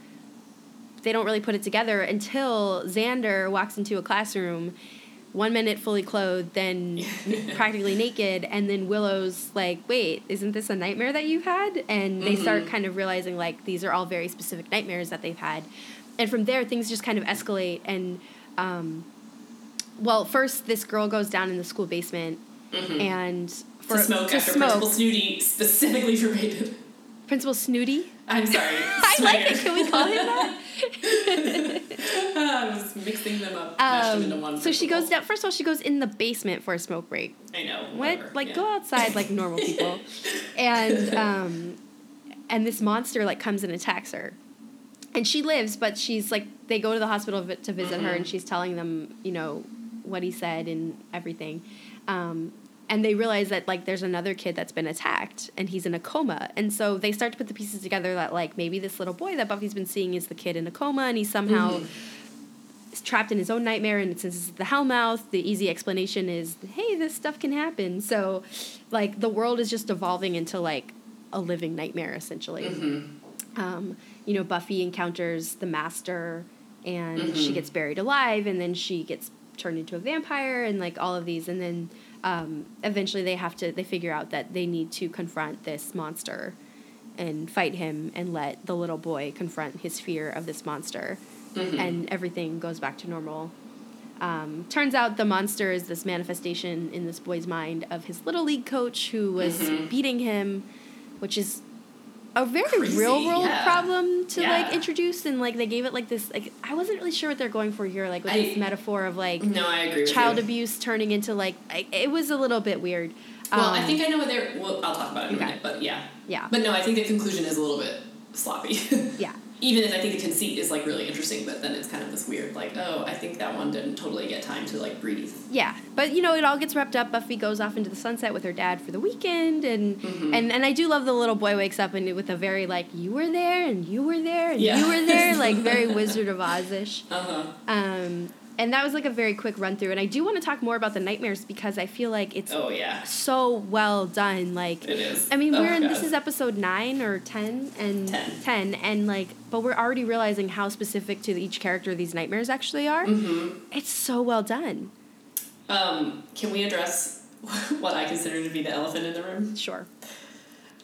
they don't really put it together until Xander walks into a classroom, one minute fully clothed, then [laughs] practically naked, and then Willow's like, wait, isn't this a nightmare that you've had? And they start kind of realizing like these are all very specific nightmares that they've had, and from there things just kind of escalate and. Um, well, first this girl goes down in the school basement, and for to smoke to after smoke. Principal Snooty specifically [laughs] forbade. Principal Snooty. I'm sorry. [laughs] I like it. Can we [laughs] call him that? I was mixing them up, them into one. Um, so she goes down. First of all, she goes in the basement for a smoke break. I know. What? whatever, Like yeah. go outside like normal people. [laughs] and um, and this monster like comes and attacks her. And she lives, but she's like they go to the hospital vi- to visit her, Mm-hmm. and she's telling them you know what he said and everything. Um, and they realize that like there's another kid that's been attacked and he's in a coma. And so they start to put the pieces together that like maybe this little boy that buffy's been seeing is the kid in a coma and he's somehow Mm-hmm. trapped in his own nightmare and since it's the hellmouth. The easy explanation is hey this stuff can happen. So like the world is just evolving into like a living nightmare essentially. Um, you know buffy encounters the master and she gets buried alive and then she gets turned into a vampire and like all of these. And then um, eventually they have to they figure out that they need to confront this monster and fight him and let the little boy confront his fear of this monster. And everything goes back to normal. Um, turns out the monster is this manifestation in this boy's mind of his little league coach who was beating him which is a very Crazy, real world yeah. problem to like introduce and like they gave it like this like I wasn't really sure what they're going for here like with I- this metaphor of like No, I agree. Child abuse turning into like I, it was a little bit weird. Well, I Um, think I know what they're. Well, I'll talk about it in Okay. a minute, but yeah. Yeah. But no, I think the conclusion is a little bit sloppy. [laughs] yeah. Even if I think the conceit is like really interesting, but then it's kind of this weird, like, oh, I think that one didn't totally get time to like breathe. Yeah, but you know it all gets wrapped up. Buffy goes off into the sunset with her dad for the weekend, and Mm-hmm. and and I do love the little boy wakes up and with a very like you were there and you were there and Yeah. you were there [laughs] like very Wizard of Oz ish. Uh huh. Um, and that was like a very quick run through. And I do want to talk more about the nightmares because I feel like it's Oh yeah, so well done. Like it is. I mean, Oh, we're in this is episode nine or ten and 10. 10, and like, but we're already realizing how specific to each character these nightmares actually are. Mm-hmm. It's so well done. Um, can we address [laughs] what I consider to be the elephant in the room? Sure.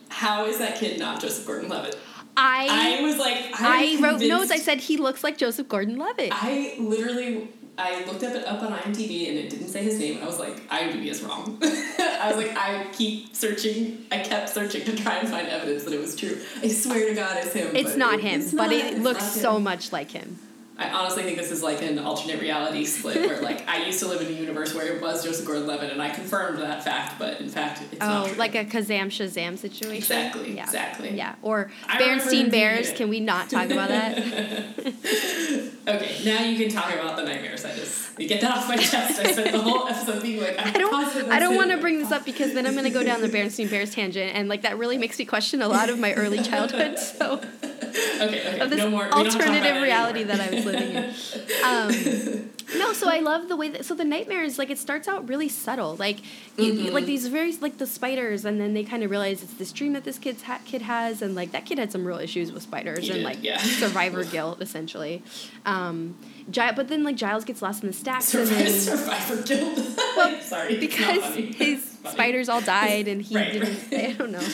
How is that kid not Joseph Gordon-Levitt? I I was like, I, I'm wrote notes. I said he looks like Joseph Gordon-Levitt. I literally I looked up it up on IMDb and it didn't say his name and I was like IMDb is wrong. [laughs] I was like I keep searching. I kept searching to try and find evidence that it was true. I swear to God, it's him. it's not it- him, it's but not- it looks not him. so much like him. I honestly think this is like an alternate reality split [laughs] where like I used to live in a universe where it was Joseph Gordon-Levitt and I confirmed that fact, but in fact it's not Oh, true. like a Kazam Shazam situation. Exactly, Yeah. exactly. Yeah. Or Bernstein Bears. Can we not talk about that? [laughs] [laughs] Okay, now you can talk about the nightmares. I just you get that off my chest. I spent the whole episode being like, I'm I don't. I don't want to bring this up because then I'm going to go down the Bernstein Bears tangent, and like that really makes me question a lot of my early childhood. So okay, okay. of this no more, we don't have to talk about alternative reality that I was living in. [laughs] Um, no, so I love the way that so the nightmares like it starts out really subtle, like you, Mhm. like these very like the spiders, and then they kind of realize it's this dream that this kid's ha- kid has, and like that kid had some real issues with spiders He and did, like yeah. survivor [laughs] guilt essentially. Um, Gi- but then like Giles gets lost in the stacks, and then [laughs] Survivor Guild. Well, [laughs] Sorry, because his [laughs] spiders all died and he Right, didn't. right. I don't know.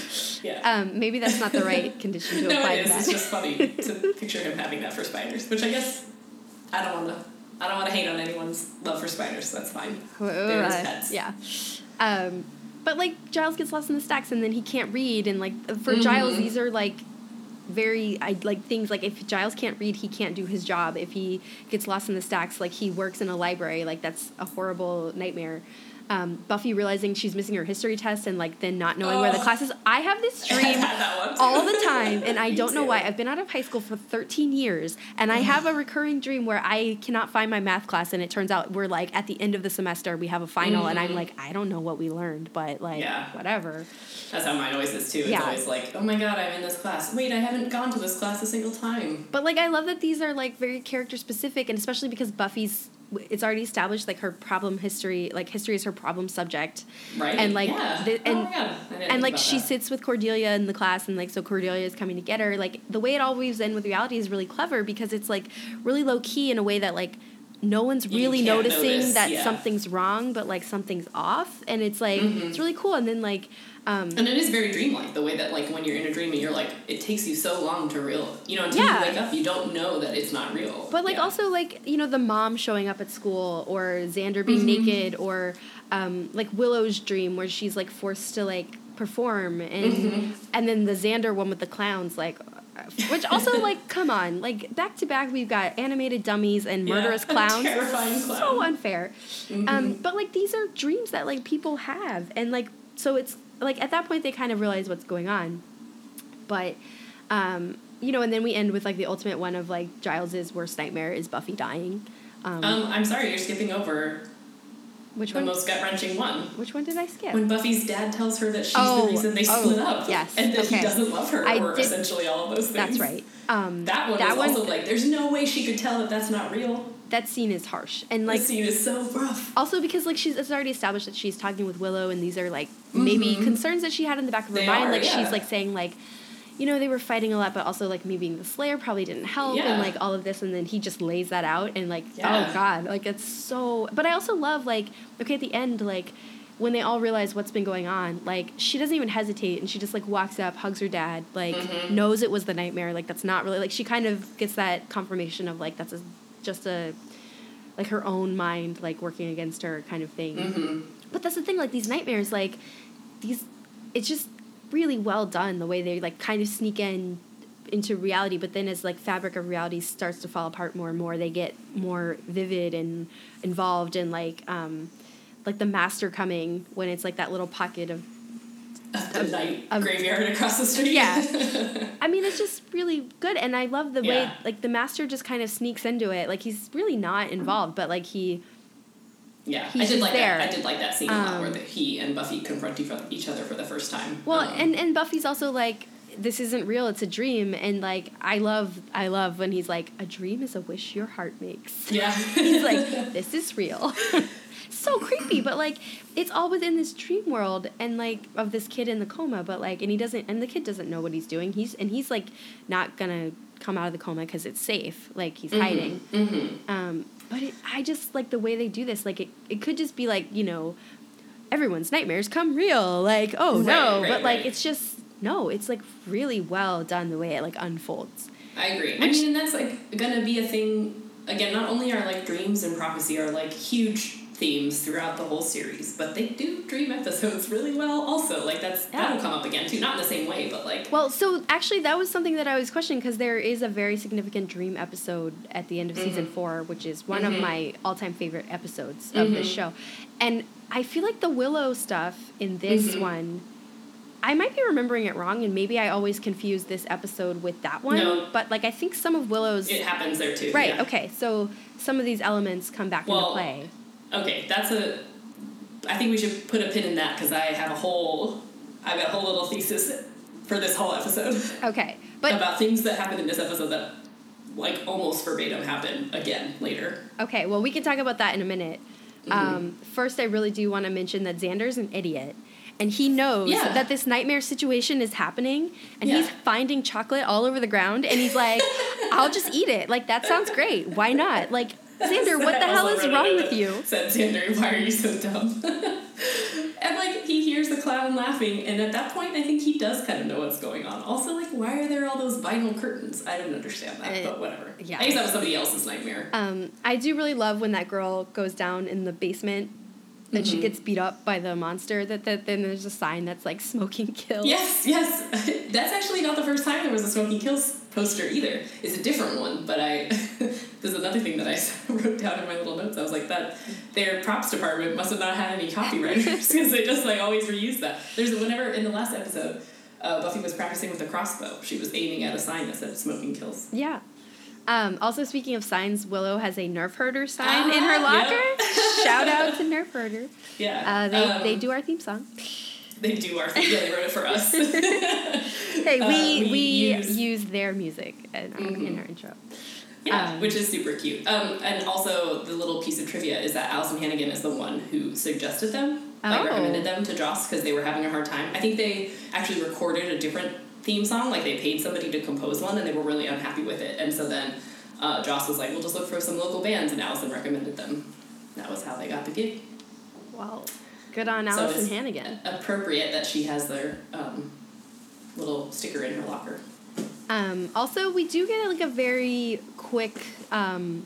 Yeah. Um, maybe that's not the right condition to no, apply it to is. It's just funny to picture him having that for spiders, which I guess I don't want to. I don't want to hate on anyone's love for spiders. That's fine. They're his Uh, pets. Yeah. Um, but like Giles gets lost in the stacks and then he can't read and like for Mhm. Giles these are like very I like things like if Giles can't read he can't do his job if he gets lost in the stacks like he works in a library like that's a horrible nightmare. Um, Buffy realizing she's missing her history test and like then not knowing where the Oh. class is. I have this [laughs] dream had that one too. all the time and I [laughs] don't know why. I've been out of high school for 13 years and I have a recurring dream where I cannot find my math class and it turns out we're like at the end of the semester we have a final and I'm Mhm. like I don't know what we learned but like Yeah. whatever. That's how mine always is too. It's Yeah. always like, oh my god, I'm in this class. Wait, I haven't gone to this class a single time. But like I love that these are like very character specific and especially because Buffy's it's already established like her problem history like history is her problem subject Right? And, like, yeah. the- and- oh my god. I didn't and like she that. sits with Cordelia in the class and like so Cordelia is coming to get her like the way it all weaves in with reality is really clever because it's like really low key in a way that like no one's really noticing notice, that yeah. something's wrong but like something's off and it's like Mhm. it's really cool and then like um And it is very dreamlike the way that like when you're in a dream and you're like it takes you so long to real you know until Yeah. you wake up you don't know that it's not real. But like Yeah. also like you know the mom showing up at school or Xander being Mhm. naked or um, like Willow's dream where she's like forced to like perform and Mhm. and then the Xander one with the clowns like uh, which also [laughs] like come on like back to back we've got animated dummies and murderous a [laughs] clowns terrifying so unfair Mhm. um, but like these are dreams that like people have and like so it's like at that point they kind of realize what's going on but um, you know and then we end with like the ultimate one of like giles's worst nightmare is buffy dying um, um, I'm sorry, you're skipping over which the one most gut wrenching one. which one did i skip When Buffy's dad tells her that she's Oh, the reason they oh, split up. yes, And that okay. he doesn't love her I or did- essentially all of those things. that's right um, That one that was one also like there's no way she could tell that that's not real. That scene is harsh and Like scene is so rough. also because like she's it's already established that she's talking with Willow and these are like maybe Mhm. concerns that she had in the back of her They mind are, like yeah. she's like saying like you know they were fighting a lot but also like me being the slayer probably didn't help Yeah. and like all of this and then he just lays that out and like Yeah. oh god like it's so but I also love like okay at the end like when they all realize what's been going on like she doesn't even hesitate and she just like walks up hugs her dad like Mhm. knows it was the nightmare like that's not really like she kind of gets that confirmation of like that's a, just a like her own mind like working against her kind of thing hmm but that's the thing, like these nightmares, like these, it's just really well done the way they like kind of sneak in into reality. But then as like fabric of reality starts to fall apart more and more, they get more vivid and involved and like um, like the master coming when it's like that little pocket of. The night [laughs] um, graveyard across the street. Yeah. [laughs] I mean, it's just really good, and I love the way like the master just kind of sneaks into it. Like he's really not involved, but like he yeah. He's I did like there. that. I did like that scene a lot where Um, the, he and Buffy confront each other- each other for the first time. Well, Um, and and Buffy's also like this isn't real, it's a dream and like I love I love when he's like a dream is a wish your heart makes. yeah. [laughs] he's like this is real. So creepy, but like it's all within this dream world and like of this kid in the coma, but like and he doesn't and the kid doesn't know what he's doing. He's and he's like not to come out of the coma cuz it's safe. Like he's hiding. Mm-hmm. Um, but it, I just like the way they do this. Like it, it could just be like you know, everyone's nightmares come real. Like oh Right, no, right, but like right. it's just no. It's like really well done the way it like unfolds. I agree. I mean, and that's like gonna be a thing. Again, not only are like dreams and prophecy are like huge themes throughout the whole series, but they do dream episodes really well. Also, like that's Yeah. that'll come up again too. Not in the same way, but like Well, so actually that was something that I was questioning because there is a very significant dream episode at the end of season Mhm. four, which is one of Mhm. my all-time favorite episodes of this Mhm. show, and I feel like the Willow stuff in this Mhm. one. I might be remembering it wrong, and maybe I always confuse this episode with that one. No. But like, I think some of Willow's it happens there too. Right. yeah. Okay. So some of these elements come back into play. Okay, that's a. I think we should put a pin in that because I have a whole. I've got a whole little thesis for this whole episode. Okay. But- about things that happened in this episode that like almost verbatim happen again later. Okay, well, we can talk about that in a minute. Mm-hmm. Um, first, I really do want to mention that Xander's an idiot. And he knows Yeah. that this nightmare situation is happening, and he's finding chocolate all over the ground, and he's like, [laughs] I'll just eat it. Like, that sounds great. Why not? Like, Xander, [laughs] what the hell is wrong with you? Said Xander, why are you so dumb? [laughs] and like he hears the clown laughing, and at that point, I think he does kind of know what's going on. Also, like, why are there all those vinyl curtains? I don't understand that, Uh, but whatever. yeah. I guess that was somebody else's nightmare. Um, I do really love when that girl goes down in the basement and she Mhm. gets beat up by the monster. That, that then there's a sign that's like smoking kills. Yes, yes. [laughs] That's actually not the first time there was a Smoking Kills poster either. It's a different one, but I. [laughs] there's another thing that I [laughs] wrote down in my little notes. I was like, that their props department must have not had any copywriters because they just like always reuse that. There's whenever in the last episode, uh, Buffy was practicing with a crossbow. She was aiming at a sign that said "Smoking Kills." Yeah. Um, also, speaking of signs, Willow has a Nerf herder sign in her Ah, locker. [laughs] Shout out to Nerf herder. Yeah, Uh, they, um, they do our theme song. They do our yeah, they wrote it for us. [laughs] Hey, uh, we, we we, use- use their music in, our- in Mhm. our intro. Yeah, Um, which is super cute. Um, and also the little piece of trivia is that Alyson Hannigan is the one who suggested them, like Oh. recommended them to Joss because they were having a hard time. I think they actually recorded a different theme song, like they paid somebody to compose one, and they were really unhappy with it. And so then uh, Joss was like, "We'll just look for some local bands," and Alyson recommended them. That was how they got the gig. Wow. Good on So Alyson it's Hannigan. Appropriate that she has their um, little sticker in her locker. Um, also, we do get like a very quick um,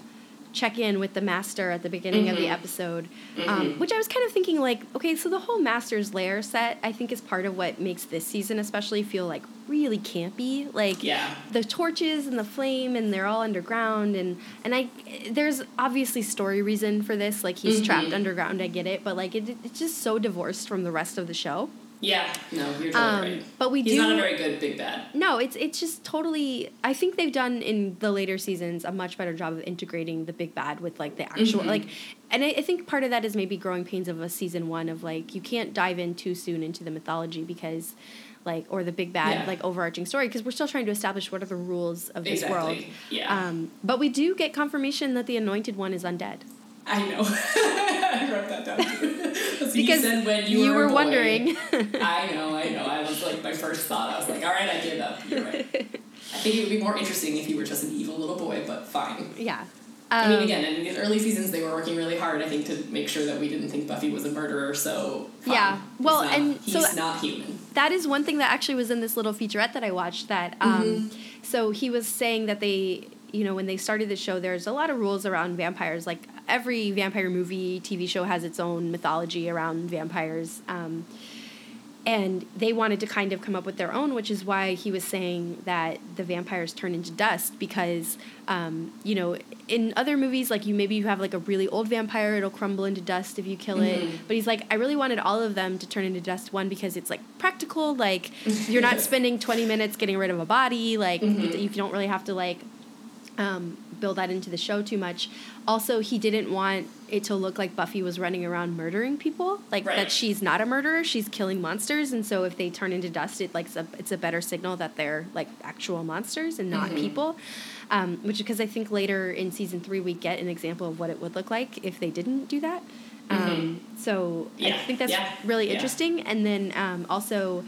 check in with the master at the beginning of the Mhm. episode, um, Mhm. which I was kind of thinking like, okay, so the whole master's lair set I think is part of what makes this season especially feel like really campy. Like Yeah. the torches and the flame and they're all underground and and I there's obviously story reason for this like he's Mhm. trapped underground I get it but like it, it's just so divorced from the rest of the show. Yeah. No, you're totally Um, right. but we He's do not a very good big bad. no, it's it's just totally. I think they've done in the later seasons a much better job of integrating the big bad with like the actual Mhm. like, and I, I think part of that is maybe growing pains of a season one of like you can't dive in too soon into the mythology because, like, or the big bad Yeah. like overarching story because we're still trying to establish what are the rules of this world. Yeah. Um, but we do get confirmation that the anointed one is undead. I know. [laughs] I wrote that down too. [laughs] So you Because said when you, were, a boy. wondering. [laughs] I know, I know. I was like, my first thought, I was like, all right, I give up. You're right. I think it would be more interesting if you were just an evil little boy, but fine. yeah. I mean, Um, again, in these early seasons, they were working really hard, I think, to make sure that we didn't think Buffy was a murderer, so. Fine. Yeah. Well, not- and he's so- not human. that is one thing that actually was in this little featurette that I watched. That um, Mhm. so he was saying that they, you know, when they started the show, there's a lot of rules around vampires. Like every vampire movie, TV show has its own mythology around vampires. Um, and they wanted to kind of come up with their own, which is why he was saying that the vampires turn into dust because, um, you know, in other movies, like you maybe you have like a really old vampire, it'll crumble into dust if you kill Mhm. it. But he's like, I really wanted all of them to turn into dust. One because it's like practical, like you're not [laughs] spending twenty minutes getting rid of a body, like Mhm. you don't really have to like um, build that into the show too much. Also, he didn't want it to look like Buffy was running around murdering people, like Right. that she's not a murderer, she's killing monsters, and so if they turn into dust, it like it's a, it's a better signal that they're like actual monsters and not Mhm. people. Um, which because I think later in season three we get an example of what it would look like if they didn't do that. Um, so I think that's yeah, really yeah. interesting. And then um, also,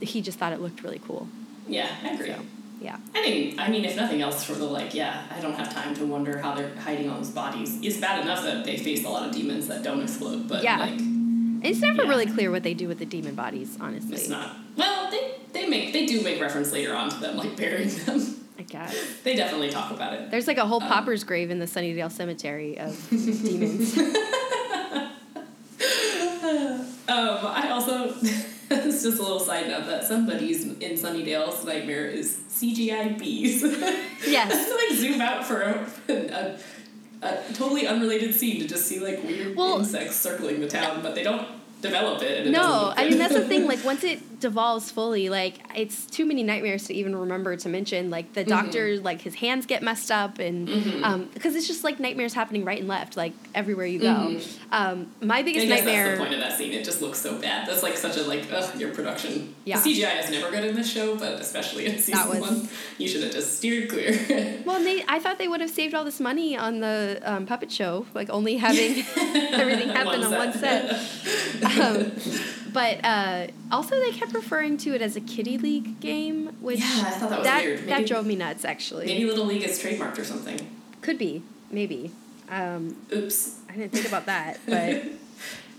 he just thought it looked really cool. Yeah, I agree. So, yeah. I mean, I mean, if nothing else, for the like, yeah, I don't have time to wonder how they're hiding all those bodies. It's bad enough that they face a lot of demons that don't explode, but Yeah. like, It's never Yeah. really clear what they do with the demon bodies, honestly. it's not. Well, they they make they do make reference later on to them like burying them. I guess. [laughs] they definitely talk about it. There's like a whole Um, pauper's grave in the Sunnydale Cemetery of [laughs] demons. [laughs] Um, I also it's just a little side note that somebody's in Sunnydale's nightmare is CGI bees. Yes. Just [laughs] like zoom out for a, a, a totally unrelated scene to just see like weird Well- insects circling the town, but they don't develop it. And it No, I mean that's the thing. Like once it devolves fully, like it's too many nightmares to even remember to mention. Like the doctor, like his hands get messed up, and um, because it's just like nightmares happening right and left, like everywhere you go. Um, my biggest nightmare. that's the point of that scene. It just looks so bad. That's like such a like ugh, your production. Yeah. The CGI is never good in this show, but especially in season was- one, you should have just steered clear. [laughs] Well, they, I thought they would have saved all this money on the um, puppet show, like only having [laughs] everything happen on one set. [laughs] But uh, also, they kept referring to it as a kiddie league game, which Yeah, I thought that was that, weird. that drove me nuts. Actually, Maybe Little League is trademarked or something. could be, maybe. Um, Oops. I didn't think about that, [laughs] but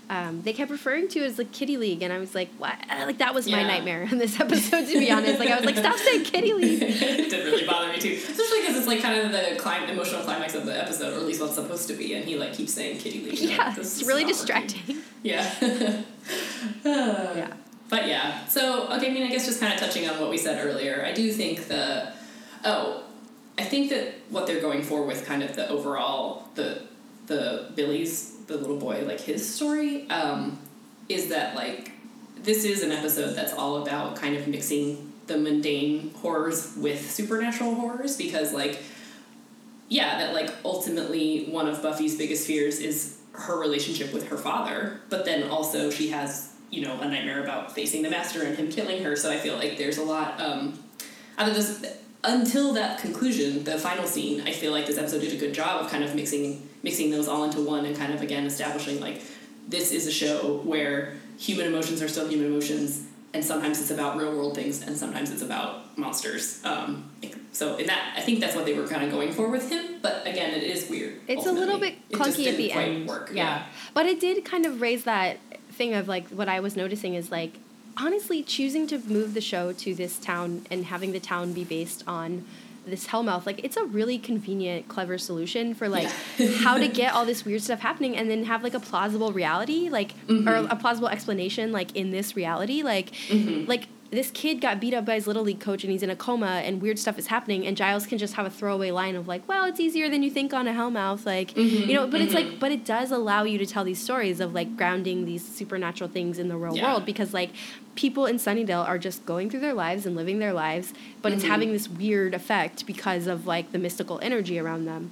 um, they kept referring to it as like Kitty League, and I was like, what? Like that was my nightmare in this episode, to be honest. Like I was like, stop [laughs] saying Kitty League. it did really bother me too, especially because it's like kind of the clim- emotional climax of the episode, or at least what's supposed to be, and he like keeps saying "Kitty League." Yeah, Like, it's really not working. distracting. Yeah. [laughs] [sighs] Yeah. But yeah, so okay. I mean, I guess just kind of touching on what we said earlier, I do think the oh, I think that what they're going for with kind of the overall the the Billy's the little boy like his story um, is that like this is an episode that's all about kind of mixing the mundane horrors with supernatural horrors because like yeah that like ultimately one of buffy's biggest fears is her relationship with her father but then also she has you know a nightmare about facing the master and him killing her so i feel like there's a lot um out of this until that conclusion the final scene i feel like this episode did a good job of kind of mixing mixing those all into one and kind of again establishing like this is a show where human emotions are still human emotions and sometimes it's about real world things and sometimes it's about monsters um, so in that i think that's what they were kind of going for with him but again it is weird It's a little ultimately. bit clunky at the quite end. work yeah. But it did kind of raise that thing of like what I was noticing is like honestly choosing to move the show to this town and having the town be based on this hellmouth like it's a really convenient clever solution for like how to [laughs] get all this weird stuff happening and then have like a plausible reality like or mm-hmm. a plausible explanation like in this reality like mm-hmm. like this kid got beat up by his little league coach and he's in a coma and weird stuff is happening and Giles can just have a throwaway line of like, well, it's easier than you think on a hellmouth, like you mm-hmm. know. But it's like, mm-hmm. but it does allow you to tell these stories of like grounding these supernatural things in the real Yeah. world because like people in Sunnydale are just going through their lives and living their lives, but it's mm-hmm. having this weird effect because of like the mystical energy around them.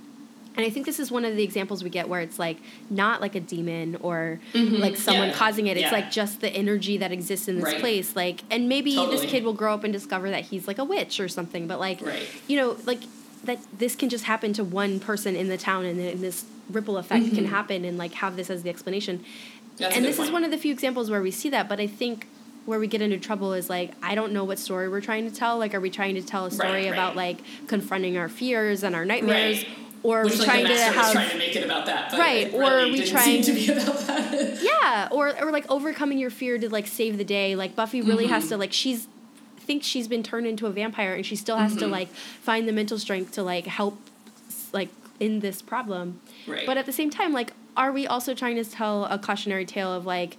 And I think this is one of the examples we get where it's like not like a demon or like someone Yeah. causing it. It's Yeah. like just the energy that exists in this Right. place. Like, and maybe Totally. this kid will grow up and discover that he's like a witch or something. But like, Right. you know, like that this can just happen to one person in the town, and then this ripple effect can happen, and like have this as the explanation. Mm-hmm. That's and this is one of the few examples where we see that. But I think where we get into trouble is like I don't know what story we're trying to tell. Like, are we trying to tell a story Right, right. about like confronting our fears and our nightmares? Right. Or are Which we like trying to have trying to make it about that, but Right, or really we didn't trying- to be about that. [laughs] yeah or or like overcoming your fear to like save the day like buffy really has Mm-hmm. to like she's thinks she's been turned into a vampire and she still has Mm-hmm. to like find the mental strength to like help like in this problem Right. but at the same time like are we also trying to tell a cautionary tale of like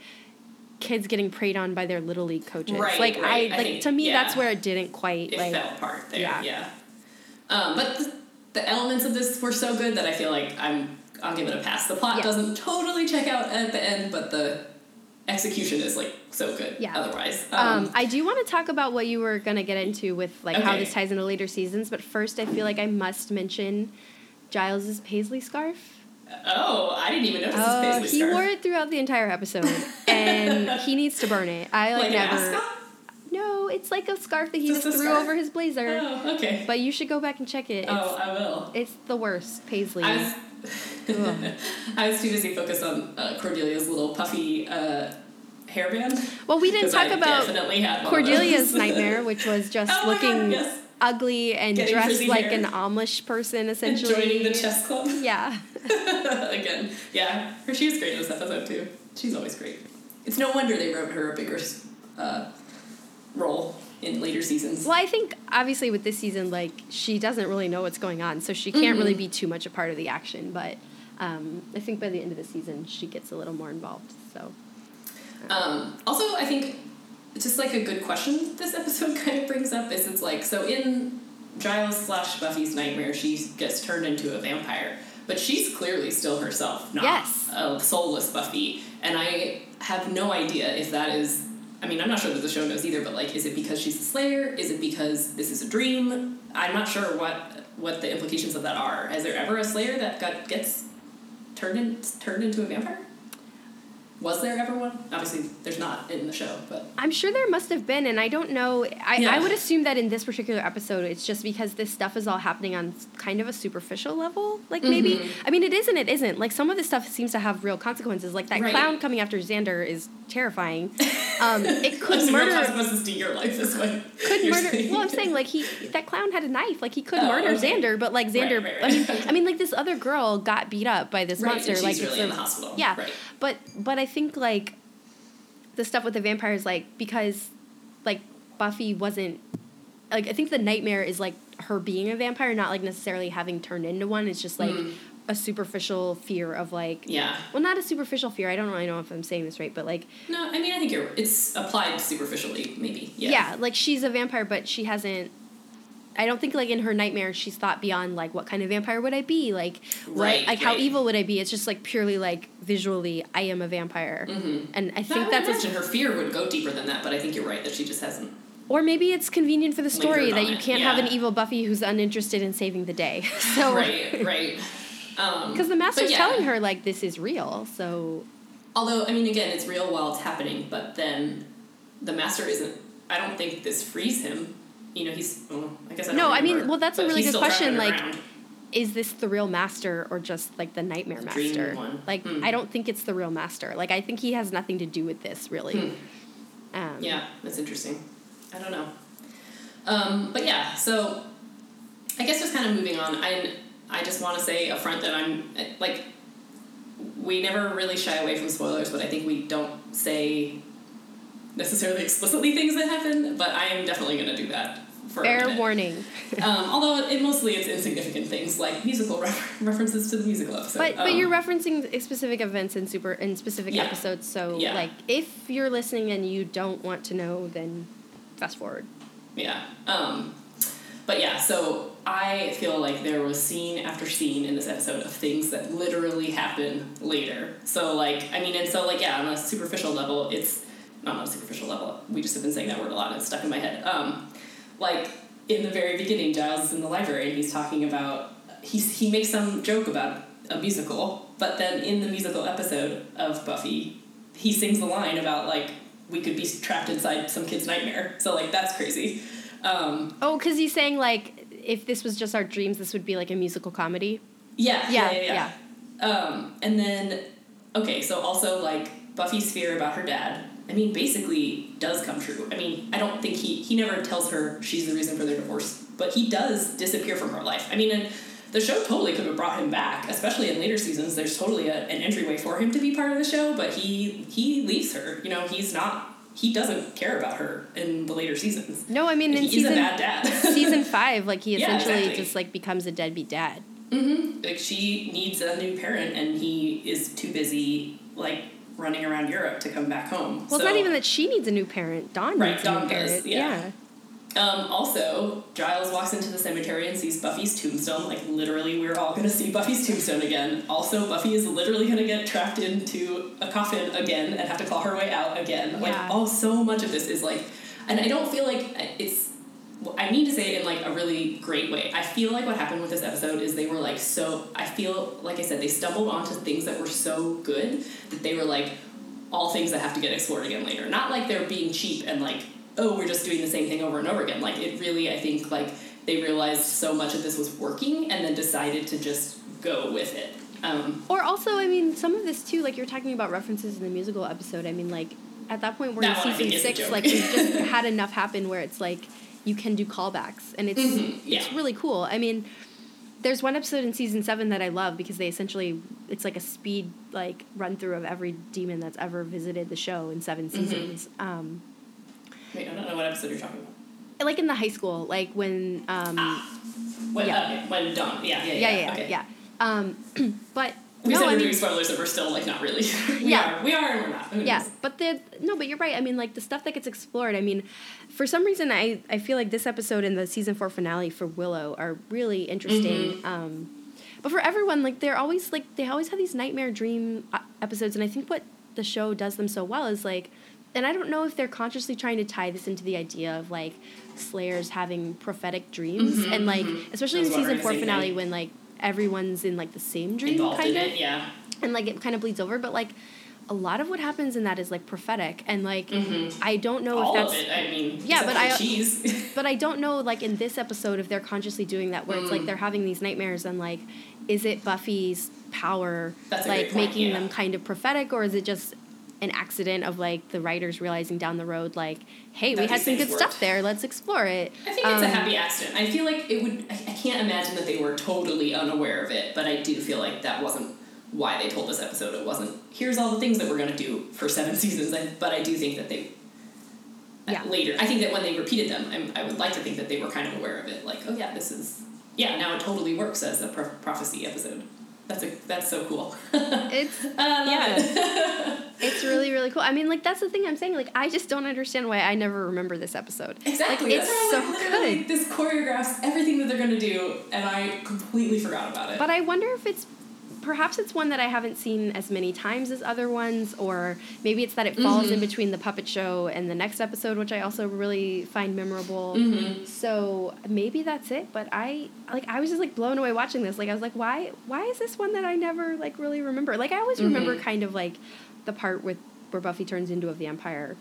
kids getting preyed on by their little league coaches Right, like right. i I like think- to me yeah. that's where it didn't quite it like fell apart there. yeah. Yeah. Um, but the, the elements of this were so good that I feel like I'm I'll give it a pass. The plot doesn't totally check out at the end, but the execution is like so good. Yeah. Otherwise, Um, I do want to talk about what you were gonna get into with like how this ties into later seasons, but first I feel like I must mention Giles's paisley scarf. oh, I didn't even notice Oh, his paisley he scarf. wore it throughout the entire episode, and he needs to burn it. I like, like never. No, it's like a scarf that he Just just, threw scarf? over his blazer. Oh, okay. But you should go back and check it. It's, oh, I will. it's the worst paisley. I was, [laughs] I was too busy focused on uh, Cordelia's little puffy uh, hairband. well, we didn't talk I about definitely had one of Cordelia's nightmare, which was [laughs] just Oh looking God, yes. ugly and Getting dressed like hair. an Amish person, And essentially. joining the chess club. [laughs] Yeah. Again, yeah, her she was great in this episode too. She's always great. It's no wonder they wrote her a bigger uh, role in later seasons. Well, I think obviously with this season, like she doesn't really know what's going on, so she can't really Mhm. be too much a part of the action. But um, I think by the end of the season, she gets a little more involved. So Um, also, I think just like a good question this episode [laughs] kind of brings up is it's like so in Giles slash Buffy's nightmare, she gets turned into a vampire, but she's clearly still herself, not Yes. a soulless Buffy. And I have no idea if that is. I mean, I'm not sure that the show knows either, but like, is it because she's a Slayer? Is it because this is a dream? I'm not sure what what the implications of that are. Is there ever a Slayer that got gets turned in, turned into a vampire? Was there ever one? Obviously, there's not in the show, but I'm sure there must have been, and I don't know. I, Yeah. I would assume that in this particular episode, it's just because this stuff is all happening on kind of a superficial level. Like maybe, Mhm. I mean, it is and it isn't. Like some of this stuff seems to have real consequences. Like that Right. clown coming after Xander is terrifying. [laughs] Um, it could no murder. consequences to your life this way. Could You're murder. saying. Well, I'm saying like he that clown had a knife. Like he could Oh, murder okay. Xander, but like Xander. right, I mean. I mean, like this other girl got beat up by this Right, monster. like really it's in the hospital. Yeah, Right. but but I think like the stuff with the vampires, like because like Buffy wasn't like I think the nightmare is like her being a vampire, not like necessarily having turned into one. It's just like Mm. a superficial fear of like Yeah. well, not a superficial fear. I don't really know if I'm saying this right, but like No, I mean I think you're. It's applied superficially, maybe. Yeah. yeah. like she's a vampire, but she hasn't. I don't think like in her nightmare she's thought beyond like what kind of vampire would I be like what Right, like how evil would I be? It's just like purely like visually I am a vampire, Mm-hmm. and I I think would that's imagine her fear would go deeper than that, but I think you're right that she just hasn't. or maybe it's convenient for the story that you can't have an evil Buffy who's uninterested in saving the day. [laughs] So right, right. Um, [laughs] because the master's yeah. telling her like this is real, so Although I mean, again, it's real while it's happening, but then the master isn't. I don't think this frees him. You know, he's. Well, I guess I don't. No, I mean, well, that's a really good question, like, underground. is this the real master or just like the nightmare The master? Like Hmm. I don't think it's the real master. Like I think he has nothing to do with this really. Hmm. Um, Yeah, that's interesting. I don't know. Um, but yeah, so I guess just kind of moving on. I I just want to say up front that I'm like we never really shy away from spoilers, but I think we don't say necessarily explicitly things that happen. But I am definitely going to do that. For Fair warning. [laughs] Um, although it mostly it's insignificant things like musical refer- [laughs] references to the musical episode. But but Um, you're referencing specific events in super in specific Yeah. episodes. So Yeah. like if you're listening and you don't want to know, then fast forward. Yeah. Um, but yeah, so I feel like there was scene after scene in this episode of things that literally happen later. So like, I mean, and so like, yeah, on a superficial level, it's not on a superficial level. We just have been saying that word a lot, and it's stuck in my head. Um, like in the very beginning, Giles is in the library and he's talking about he's he makes some joke about a musical, but then in the musical episode of Buffy, he sings the line about like we could be trapped inside some kid's nightmare. So like that's crazy. Um, Oh, because he's saying like if this was just our dreams, this would be like a musical comedy. yeah, yeah, Yeah, yeah, yeah. Um, and then okay, so also like Buffy's fear about her dad. I mean, basically does come true. I mean, I don't think he he never tells her she's the reason for their divorce, but he does disappear from her life. I mean, and the show totally could have brought him back, especially in later seasons. There's totally a, an entryway for him to be part of the show, but he he leaves her. You know, he's not. He doesn't care about her in the later seasons. No, I mean in He's a season bad dad. [laughs] season five, like he Yeah, essentially exactly. just like becomes a deadbeat dad. Mm-hmm. Like she needs a new parent, and he is too busy like running around Europe to come back home. Well, so, it's not even that she needs a new parent. Dawn Right, needs a new does, parent. yeah. Um, also, Giles walks into the cemetery and sees Buffy's tombstone. Like literally, we're all gonna see Buffy's tombstone again. Also, Buffy is literally gonna get trapped into a coffin again and have to claw her way out again. Like, Yeah. oh, so much of this is like, and I don't feel like it's. I need to say it in like a really great way. I feel like what happened with this episode is they were like so. I feel like I said they stumbled onto things that were so good that they were like all things that have to get explored again later. Not like they're being cheap and like, oh, we're just doing the same thing over and over again. Like it really, I think, like they realized so much of this was working and then decided to just go with it. Um, Or also, I mean, some of this too, like you're talking about references in the musical episode. I mean, like at that point we're That in one I think season six. Like we've just [laughs] had enough happen where it's like you can do callbacks, and it's Mhm, yeah. it's really cool. I mean, there's one episode in season seven that I love because they essentially it's like a speed like run through of every demon that's ever visited the show in 7 Mm-hmm. seasons. Um, wait, I don't know what episode you're talking about. like in the high school, like when um, When, Yeah. okay, when Dawn, yeah, yeah, yeah. yeah, yeah, okay. yeah. Um, [clears throat] but We no, said I we're mean, doing spoilers and we're still like not really. [laughs] we Yeah. are. We are and we're not. Who yeah knows? but the no but you're right i mean like the stuff that gets explored i mean for some reason i i feel like this episode and the season four finale for willow are really interesting Mm-hmm. um but for everyone like they're always like they always have these nightmare dream uh, episodes and i think what the show does them so well is like and I don't know if they're consciously trying to tie this into the idea of like slayers having prophetic dreams Mhm, and like mhm. especially I in the season four finale thing. when like everyone's in like the same dream Involved kind in of it, yeah. and like it kind of bleeds over but like a lot of what happens in that is like prophetic and like Mhm. I don't know All if of that's it. I mean, Yeah, but I- cheese. [laughs] but I don't know, like in this episode, if they're consciously doing that, where it's like Mm. they're having these nightmares, and like, is it Buffy's power, That's like making yeah. them kind of prophetic, or is it just an accident of like the writers realizing down the road, like, hey, That we had some good stuff there, let's explore it. I think it's a Um, happy accident. I feel like it would. I can't imagine that they were totally unaware of it, but I do feel like that wasn't why they told this episode. It wasn't. Here's all the things that we're gonna do for seven [laughs] seasons. I, but I do think that they. uh, Yeah. Later, I think that when they repeated them, I'm, I would like to think that they were kind of aware of it. Like, oh yeah, this is yeah. Now it totally works as a pro- prophecy episode. That's a that's so cool. [laughs] It's Yeah. it. [laughs] it's really really cool. I mean, like that's the thing I'm saying. Like I just don't understand why I never remember this episode. Exactly. Like, it's so like, good. This choreographs everything that they're gonna do, and I completely forgot about it. But I wonder if it's perhaps it's one that I haven't seen as many times as other ones, or maybe it's that it falls in Mhm. between the puppet show and the next episode, which I also really find memorable. Mhm. So maybe that's it. But I like I was just like blown away watching this. Like I was like, why why is this one that I never like really remember? Like I always remember Mhm. kind of like the part with where Buffy turns into a vampire,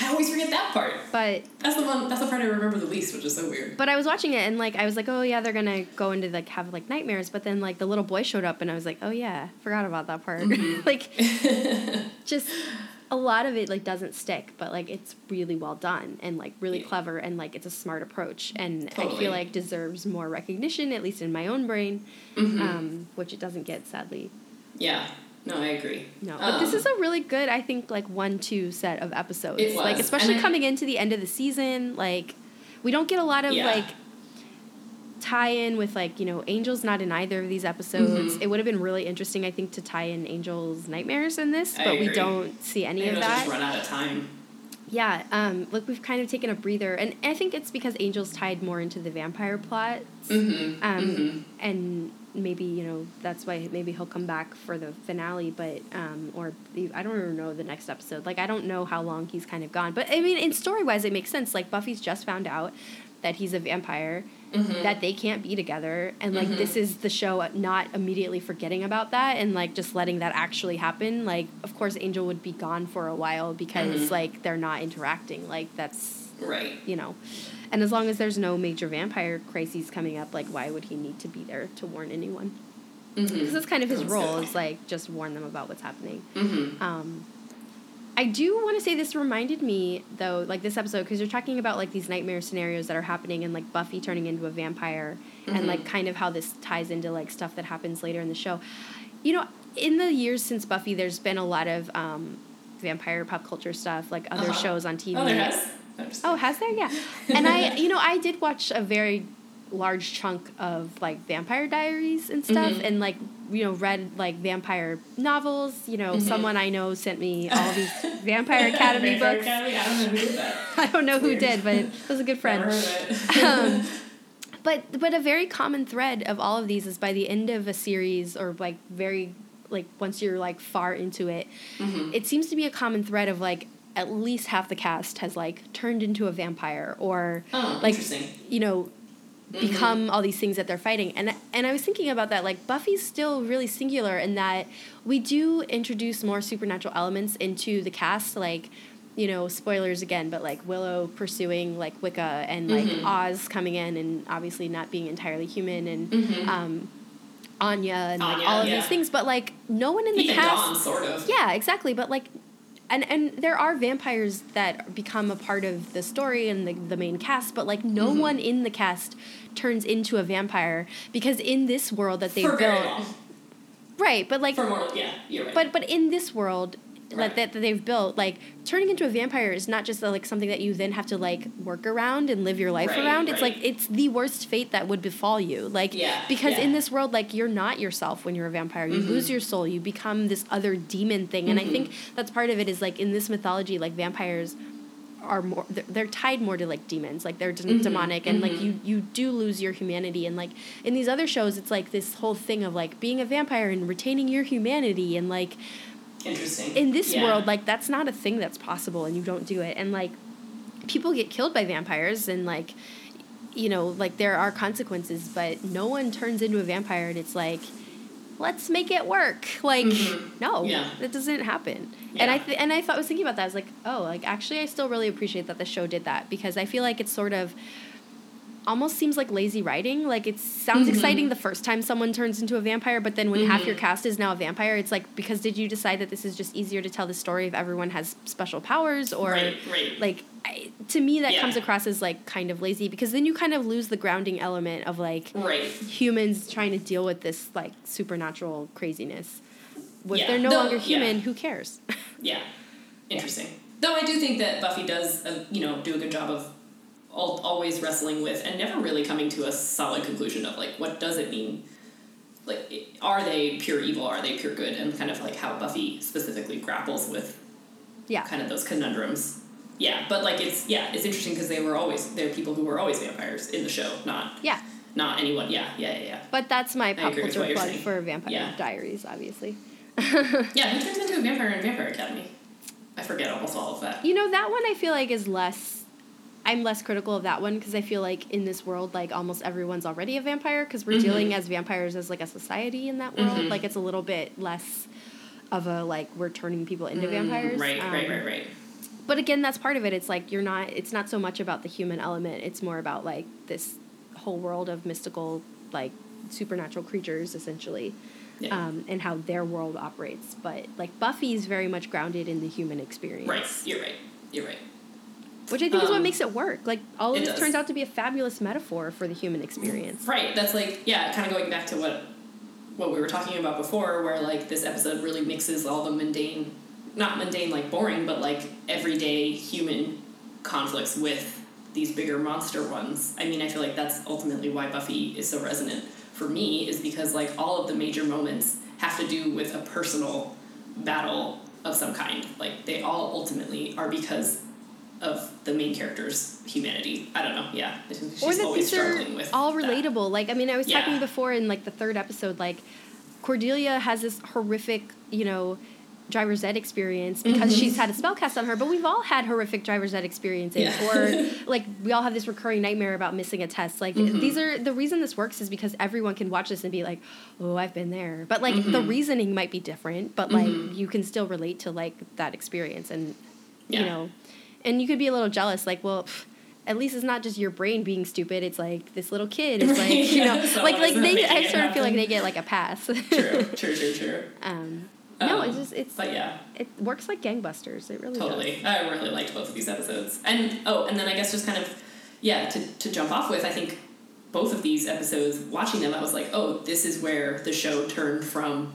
I always forget that part. but That's the one. That's the part I remember the least, which is so weird. But I was watching it and like I was like, oh yeah, they're gonna go into like have like nightmares. But then like the little boy showed up and I was like, oh yeah, forgot about that part. Mhm. [laughs] like [laughs] just a lot of it like doesn't stick, but like it's really well done and like really Yeah. clever and like it's a smart approach and I feel like deserves more recognition at least in my own brain, Mhm. um, which it doesn't get sadly. yeah. No, I agree. No, but this Um, is a really good, I think, like one-two set of episodes. It Like especially I- coming into the end of the season, like we don't get a lot of Yeah. like tie-in with like you know Angel's not in either of these episodes. Mhm. It would have been really interesting, I think, to tie in Angel's nightmares in this, I but we don't see any Maybe of they'll that. just run out of time. Yeah, um, look, we've kind of taken a breather, and I think it's because Angel's tied more into the vampire plot, Mm-hmm. um, mm-hmm. and maybe you know that's why maybe he'll come back for the finale, but um, or the, I don't even know the next episode. Like I don't know how long he's kind of gone, but I mean, in story wise, it makes sense. Like Buffy's just found out that he's a vampire, Mhm. that they can't be together, and like Mhm. this is the show not immediately forgetting about that and like just letting that actually happen. Like of course, Angel would be gone for a while because Mhm. like they're not interacting. Like that's Right. you know. And as long as there's no major vampire crises coming up, like why would he need to be there to warn anyone? Mm-hmm. Because that's kind of his That's role good. is like just warn them about what's happening. Mm-hmm. Um, I do want to say this reminded me though, like this episode, because you're talking about like these nightmare scenarios that are happening and like Buffy turning into a vampire, Mhm. and like kind of how this ties into like stuff that happens later in the show. You know, in the years since Buffy, there's been a lot of um, vampire pop culture stuff, like other Uh-huh. shows on TV. Oh, there has. I'm just Oh, has there? Yeah. [laughs] And I, you know, I did watch a very large chunk of like Vampire Diaries and stuff, Mhm. and like you know read like vampire novels. You know, Mhm. someone I know sent me all [laughs] these Vampire Academy Vampire books. Academy? I don't know who did that. [laughs] I don't know who did, but it was a good friend. Never heard of it. Um, but but a very common thread of all of these is by the end of a series or like very like once you're like far into it, Mhm. it seems to be a common thread of like at least half the cast has like turned into a vampire or Oh, like you know Mhm. become all these things that they're fighting and and I was thinking about that like Buffy's still really singular in that we do introduce more supernatural elements into the cast like you know spoilers again but like Willow pursuing like Wicca and like Mhm. Oz coming in and obviously not being entirely human and Mhm. um Anya and like all of yeah. these things but like no one in the Even cast Dawn, sort of. yeah, exactly. But like, and and there are vampires that become a part of the story and the the main cast, but like no Mhm. one in the cast turns into a vampire because in this world that they For built, right? But like, For more, yeah, you're right. but but in this world. Right. That, that they've built like turning into a vampire is not just like something that you then have to like work around and live your life Right, around. It's right. like it's the worst fate that would befall you. Like Yeah, because in this world like you're not yourself when you're a vampire. You Mhm. lose your soul. You become this other demon thing. And i think that's part of it is like in this mythology like vampires are more they're, they're tied more to like demons. Like they're d- Mhm, demonic. And like mhm. you you do lose your humanity. And like in these other shows it's like this whole thing of like being a vampire and retaining your humanity and like Interesting. in this Yeah. world like that's not a thing that's possible and you don't do it and like people get killed by vampires and like you know like there are consequences but no one turns into a vampire and it's like let's make it work like Mhm. no Yeah. that doesn't happen and i th- and i thought I was thinking about that i was like oh like actually i still really appreciate that the show did that because i feel like it's sort of almost seems like lazy writing. Like it sounds Mhm. exciting the first time someone turns into a vampire, but then when half your cast is now a vampire, it's like because did you decide that this is just easier to tell the story if everyone has special powers or Right, right. like I, to me that Yeah. comes across as like kind of lazy because then you kind of lose the grounding element of like Right. humans trying to deal with this like supernatural craziness. If Yeah. they're no Though- longer yeah. human, who cares? Yeah, interesting. Though I do think that Buffy does, uh, you know, do a good job of always wrestling with and never really coming to a solid conclusion of like what does it mean. Like, are they pure evil? Are they pure good? And kind of like how Buffy specifically grapples with yeah. kind of those conundrums. Yeah, but like it's yeah, it's interesting because they were always they're people who were always vampires in the show, not Yeah. not anyone. Yeah, yeah, yeah, yeah. But that's my pop culture plug for Vampire Yeah. Diaries, obviously. [laughs] Yeah, who turns into a vampire in Vampire Academy? I forget almost all of that. You know, that one I feel like is less. I'm less critical of that one because I feel like in this world, like almost everyone's already a vampire because we're Mhm. dealing as vampires as like a society in that world. Mhm. Like it's a little bit less of a like we're turning people into Mm, vampires. Right, right, Um, right, right. But again, that's part of it. It's like you're not. It's not so much about the human element. It's more about like this whole world of mystical, like supernatural creatures, essentially, Yeah. um, and how their world operates. But like Buffy is very much grounded in the human experience. Right, you're right. You're right. Which I think is what Um, makes it work. Like all of this does. turns out to be a fabulous metaphor for the human experience. Right. That's like yeah, kind of going back to what what we were talking about before, where like this episode really mixes all the mundane, not mundane like boring, but like everyday human conflicts with these bigger monster ones. I mean, I feel like that's ultimately why Buffy is so resonant for me, is because like all of the major moments have to do with a personal battle of some kind. Like they all ultimately are because of the main character's humanity. I don't know. Yeah, she's or that always these are struggling with all that. relatable. Like I mean, I was Yeah. talking before in like the third episode, like Cordelia has this horrific, you know, driver's ed experience because Mhm. she's had a spell cast on her, but we've all had horrific driver's ed experiences Yeah. or [laughs] like we all have this recurring nightmare about missing a test. Like Mhm. these are the reason this works is because everyone can watch this and be like, "Oh, I've been there." But like the Mhm. reasoning might be different, but like Mhm. you can still relate to like that experience and Yeah. you know, and you could be a little jealous like, well, pff, at least it's not just your brain being stupid. It's like this little kid is like, [laughs] you know, yeah, someone like like they. I sort of feel like they get like a pass. true, [laughs] true, true, true. um, no, Um, it's just it's But yeah, it works like gangbusters. It really totally. does. I really liked both of these episodes. And oh, and then I guess just kind of yeah, to to jump off with, I think both of these episodes, watching them, I was like, oh, this is where the show turned from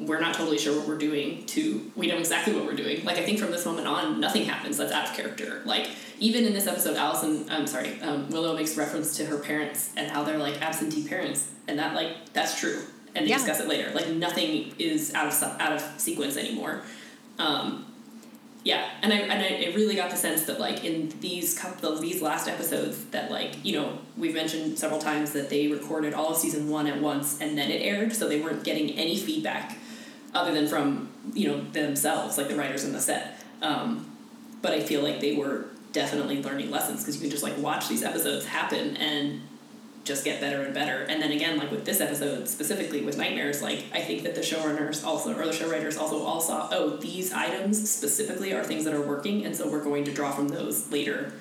we're not totally sure what we're doing to we know exactly what we're doing. Like I think from this moment on, nothing happens that's out of character. Like even in this episode, Alyson, I'm sorry, um, Willow makes reference to her parents and how they're like absentee parents, and that like that's true. And they Yeah. discuss it later. Like nothing is out of out of sequence anymore. Um, yeah, and I and I, I really got the sense that like in these couple of these last episodes that like you know we've mentioned several times that they recorded all of season one at once and then it aired, so they weren't getting any feedback other than from you know themselves, like the writers in the set. Um, but I feel like they were definitely learning lessons because you can just like watch these episodes happen and just get better and better. And then again, like with this episode specifically with nightmares, like I think that the showrunners also or the show writers also all saw, oh, these items specifically are things that are working, and so we're going to draw from those later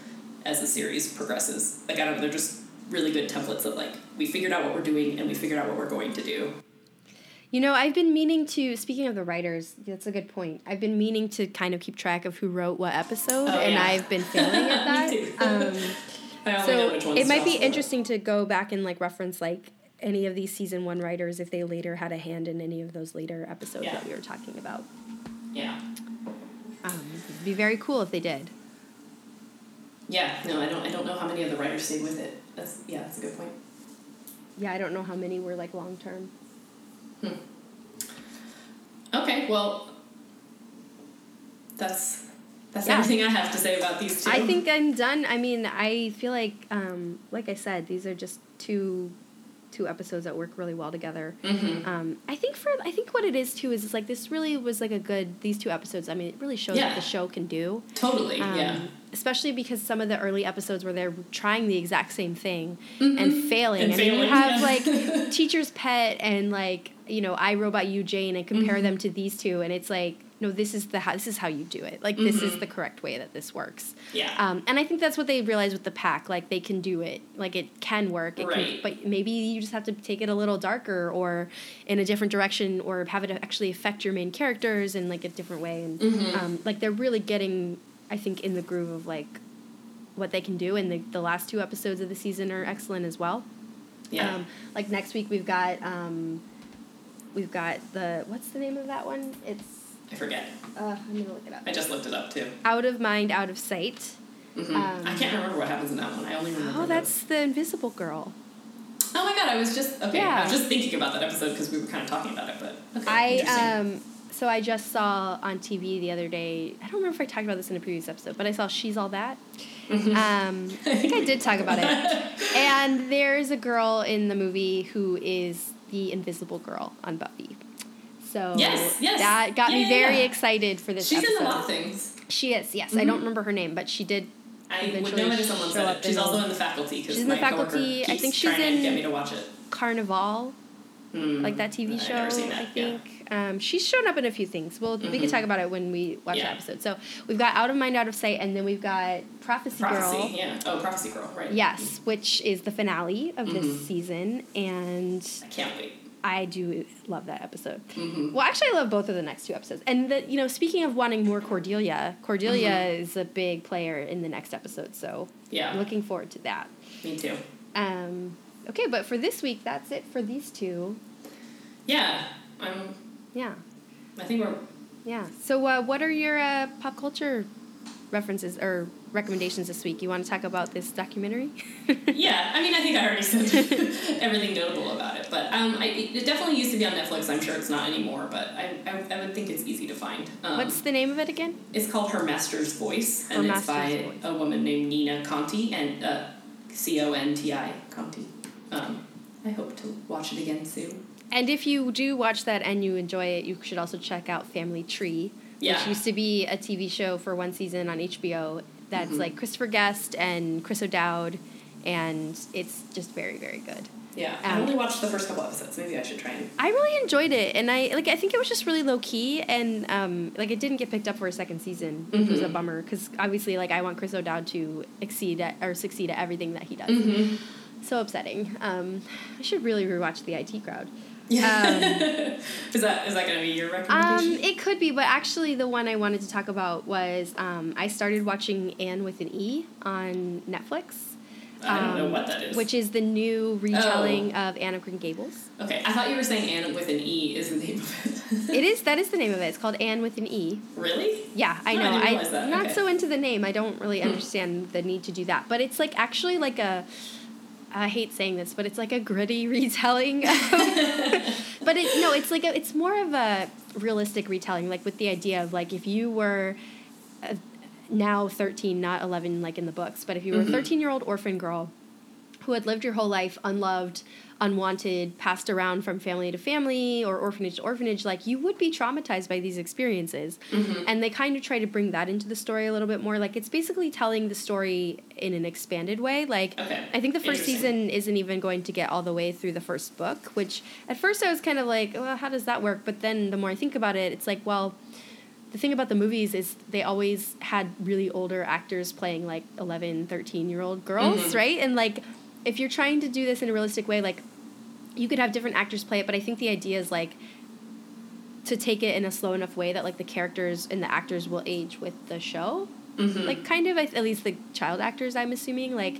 as the series progresses. Like I don't know, they're just really good templates of like we figured out what we're doing and we figured out what we're going to do. You know, I've been meaning to. Speaking of the writers, that's a good point. I've been meaning to kind of keep track of who wrote what episode, Oh, and yeah. I've been failing at [laughs] that. Um, [laughs] I only know so which ones it might be interesting to go back and like reference like any of these season one writers if they later had a hand in any of those later episodes Yeah. that we were talking about. Yeah. Um, it'd be very cool if they did. Yeah, no, I don't I don't know how many of the writers stayed with it. That's yeah, that's a good point. Yeah, I don't know how many were like long term. Okay, well that's that's Yeah. everything I have to say about these two. I think I'm done. I mean, I feel like, um, like I said, these are just two two episodes that work really well together. Mm-hmm. Um, I think for I think what it is too is it's like this really was like a good these two episodes. I mean, it really shows Yeah. what the show can do. Totally. Um, yeah. Especially because some of the early episodes where they're trying the exact same thing Mhm. and failing, And and, then you have yeah. like [laughs] Teacher's Pet and like you know I Robot You Jane and compare Mhm. them to these two, and it's like no, this is the how, this is how you do it. Like this is Mhm. the correct way that this works. Yeah. Um, and I think that's what they realize with the pack. Like they can do it. Like it can work. It Right. Can, but maybe you just have to take it a little darker or in a different direction or have it actually affect your main characters in like a different way. And Mhm. um, like they're really getting, I think, in the groove of like what they can do. And the, the last two episodes of the season are excellent as well. yeah. Um, like next week we've got um, we've got the what's the name of that one? It's I forget. uh, I'm gonna look it up. I just looked it up too. Out of mind, out of sight. hmm Um, I can't remember what happens in that one. I only remember. Oh, that's the Invisible Girl. Oh my god! I was just okay. I was just thinking about that episode because we were kind of talking about it, but okay. I um so I just saw on TV the other day. I don't remember if I talked about this in a previous episode, but I saw She's All That. Mhm. Um, [laughs] I think I did talk about it. [laughs] And there's a girl in the movie who is the Invisible Girl on Buffy. So Yes, yes. that got Yeah, me very yeah. excited for this She's episode. in a lot of things. She is, yes. I Mhm. don't remember her name, but she did. I would Eventually know it if someone said it. She's also in the faculty She's in the faculty. I think she's in- get me to watch it. Carnival, Hmm. like that TV show. never seen I that, yeah. think um, she's shown up in a few things. Well, we can Mhm. talk about it when we watch the episode. So we've got Out of Mind, Out of Sight, and then we've got Prophecy, Prophecy, Girl. yeah. Oh, Prophecy Girl, right. Yes, which is the finale of this Mhm. season, and I can't wait. I do love that episode. hmm Well, actually, I love both of the next two episodes. And the, you know, speaking of wanting more Cordelia, Cordelia Mhm. is a big player in the next episode, so Yeah. I'm looking forward to that. Me too. Um, okay, but for this week, that's it for these two. Yeah. I'm. Yeah, I think we're. yeah. So, uh, what are your uh, pop culture references or recommendations this week? You want to talk about this documentary? [laughs] Yeah. I mean, I think I already said [laughs] everything notable about it, but um, I, it definitely used to be on Netflix. I'm sure it's not anymore, but I, I, I would think it's easy to find. Um, What's the name of it again? It's called Her Master's Voice, Her and it's by Voice. a woman named Nina Conti and uh, C O N T I Conti. Um, I hope to watch it again soon. And if you do watch that and you enjoy it, you should also check out Family Tree, Yeah. which used to be a TV show for one season on HBO. That's Mhm. like Christopher Guest and Chris O'Dowd, and it's just very, very good. Yeah, I Um, only watched the first couple episodes. Maybe I should try and. I really enjoyed it, and I like. I think it was just really low key, and um, like it didn't get picked up for a second season, which was a Mhm. bummer because obviously, like, I want Chris O'Dowd to exceed at, or succeed at everything that he does. Mm-hmm. So upsetting. Um, I should really rewatch the IT Crowd. Yeah. [laughs] is that is that going to be your recommendation? Um, recommendation? it could be, but actually, the one I wanted to talk about was um, I started watching Anne with an E on Netflix. I don't know um, what that is. Which is the new retelling Oh. of Anne of Green Gables. okay, I thought you were saying Anne with an E is the name of it. [laughs] it is that is the name of it. It's called Anne with an E. Really? Yeah, I I know. I am not Okay. so into the name. I don't really Hmm. understand the need to do that. But it's like actually like a. I hate saying this, but it's like a gritty [laughs] retelling. [laughs] But it no, it's like a, it's more of a realistic retelling, like with the idea of like if you were. A, now 13 not 11 like in the books but if you were Mhm. a 13 year old orphan girl who had lived your whole life unloved, unwanted, passed around from family to family or orphanage to orphanage, like you would be traumatized by these experiences. Mhm. And they kind of try to bring that into the story a little bit more. Like it's basically telling the story in an expanded way. Like Okay. I think the first season isn't even going to get all the way through the first book, which at first I was kind of like, well, how does that work? But then the more I think about it, it's like, well, the thing about the movies is they always had really older actors playing like 11 13 year old girls Mhm. right and like if you're trying to do this in a realistic way like you could have different actors play it but i think the idea is like to take it in a slow enough way that like the characters and the actors will age with the show Mhm. like kind of at least the child actors i'm assuming like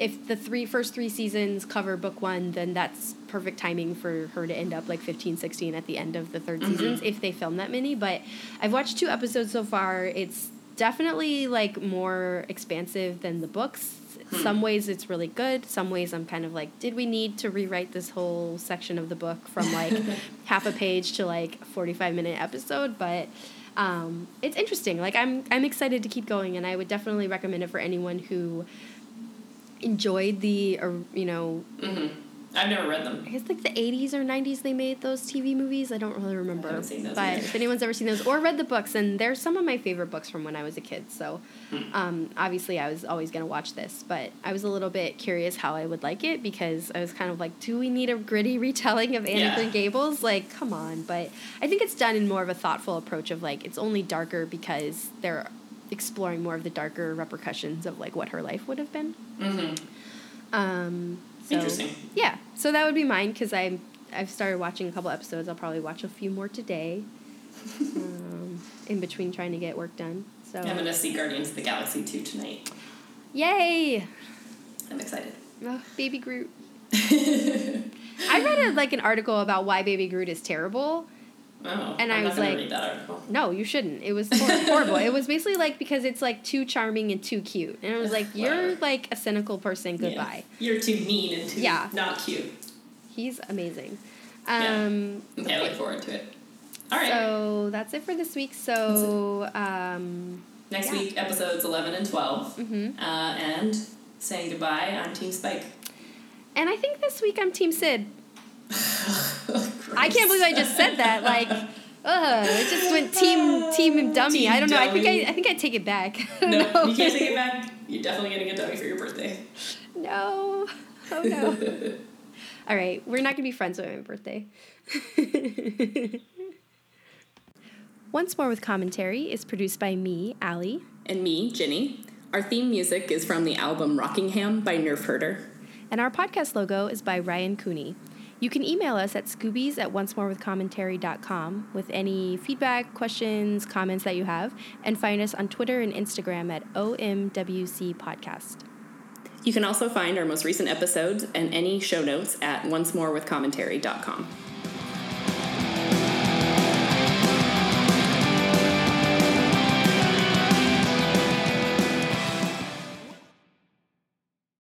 if the three first three seasons cover book one then that's perfect timing for her to end up like 15 16 at the end of the 3rd Mhm. seasons if they film that many but i've watched two episodes so far it's definitely like more expansive than the books Hmm. some ways it's really good some ways i'm kind of like did we need to rewrite this whole section of the book from like [laughs] half a page to like 45 minute episode but um, it's interesting like i'm i'm excited to keep going and i would definitely recommend it for anyone who enjoyed the or you know Mhm. I've never read them. I guess like the 80s or 90s they made those TV movies. I don't really remember. haven't seen those but either. if anyone's ever seen those or read the books, and they're some of my favorite books from when I was a kid. So Hmm. um, obviously I was always going to watch this, but I was a little bit curious how I would like it because I was kind of like, do we need a gritty [laughs] retelling of Anne Yeah. of Gables? Like, come on. But I think it's done in more of a thoughtful approach of like, it's only darker because they're exploring more of the darker repercussions of like what her life would have been. Mm-hmm. Um, so, Interesting. Yeah, so that would be mine because I I've started watching a couple episodes. I'll probably watch a few more today. [laughs] um, in between trying to get work done. So I'm gonna see Guardians of the Galaxy 2 tonight. yay, I'm excited. oh, Baby Groot. [laughs] I read a, like an article about why Baby Groot is terrible. Oh, And I'm I not was like- read that article. No, you shouldn't. It was [laughs] horrible. it was basically like because it's like too charming and too cute, and it was like you're Whatever. like a cynical person. Yeah. Goodbye. You're too mean and too Yeah. not cute. He's amazing. Yeah. Um, Okay, I look forward to it. All right. So that's it for this week. So um, Next yeah. week, episodes 11 and 12. mhm. Uh, and saying goodbye, I'm Team Spike. and I think this week I'm Team Sid. I can't believe I just said that. Like, [laughs] ugh, it just went team team dummy. Team I don't know. I think. I I think I take it back. [laughs] I No, you can't take it [laughs] back. You're definitely getting a dummy for your birthday. No. Oh no. All right, we're not gonna be friends on my birthday. Once More with Commentary is produced by me, Allie, and me, Ginny. Our theme music is from the album Rockingham by Nerf Herder. and our podcast logo is by Ryan Cooney. You can email us at scoobies at oncemorewithcommentary.com with any feedback, questions, comments that you have, and find us on Twitter and Instagram at OMWC Podcast. You can also find our most recent episodes and any show notes at oncemorewithcommentary.com.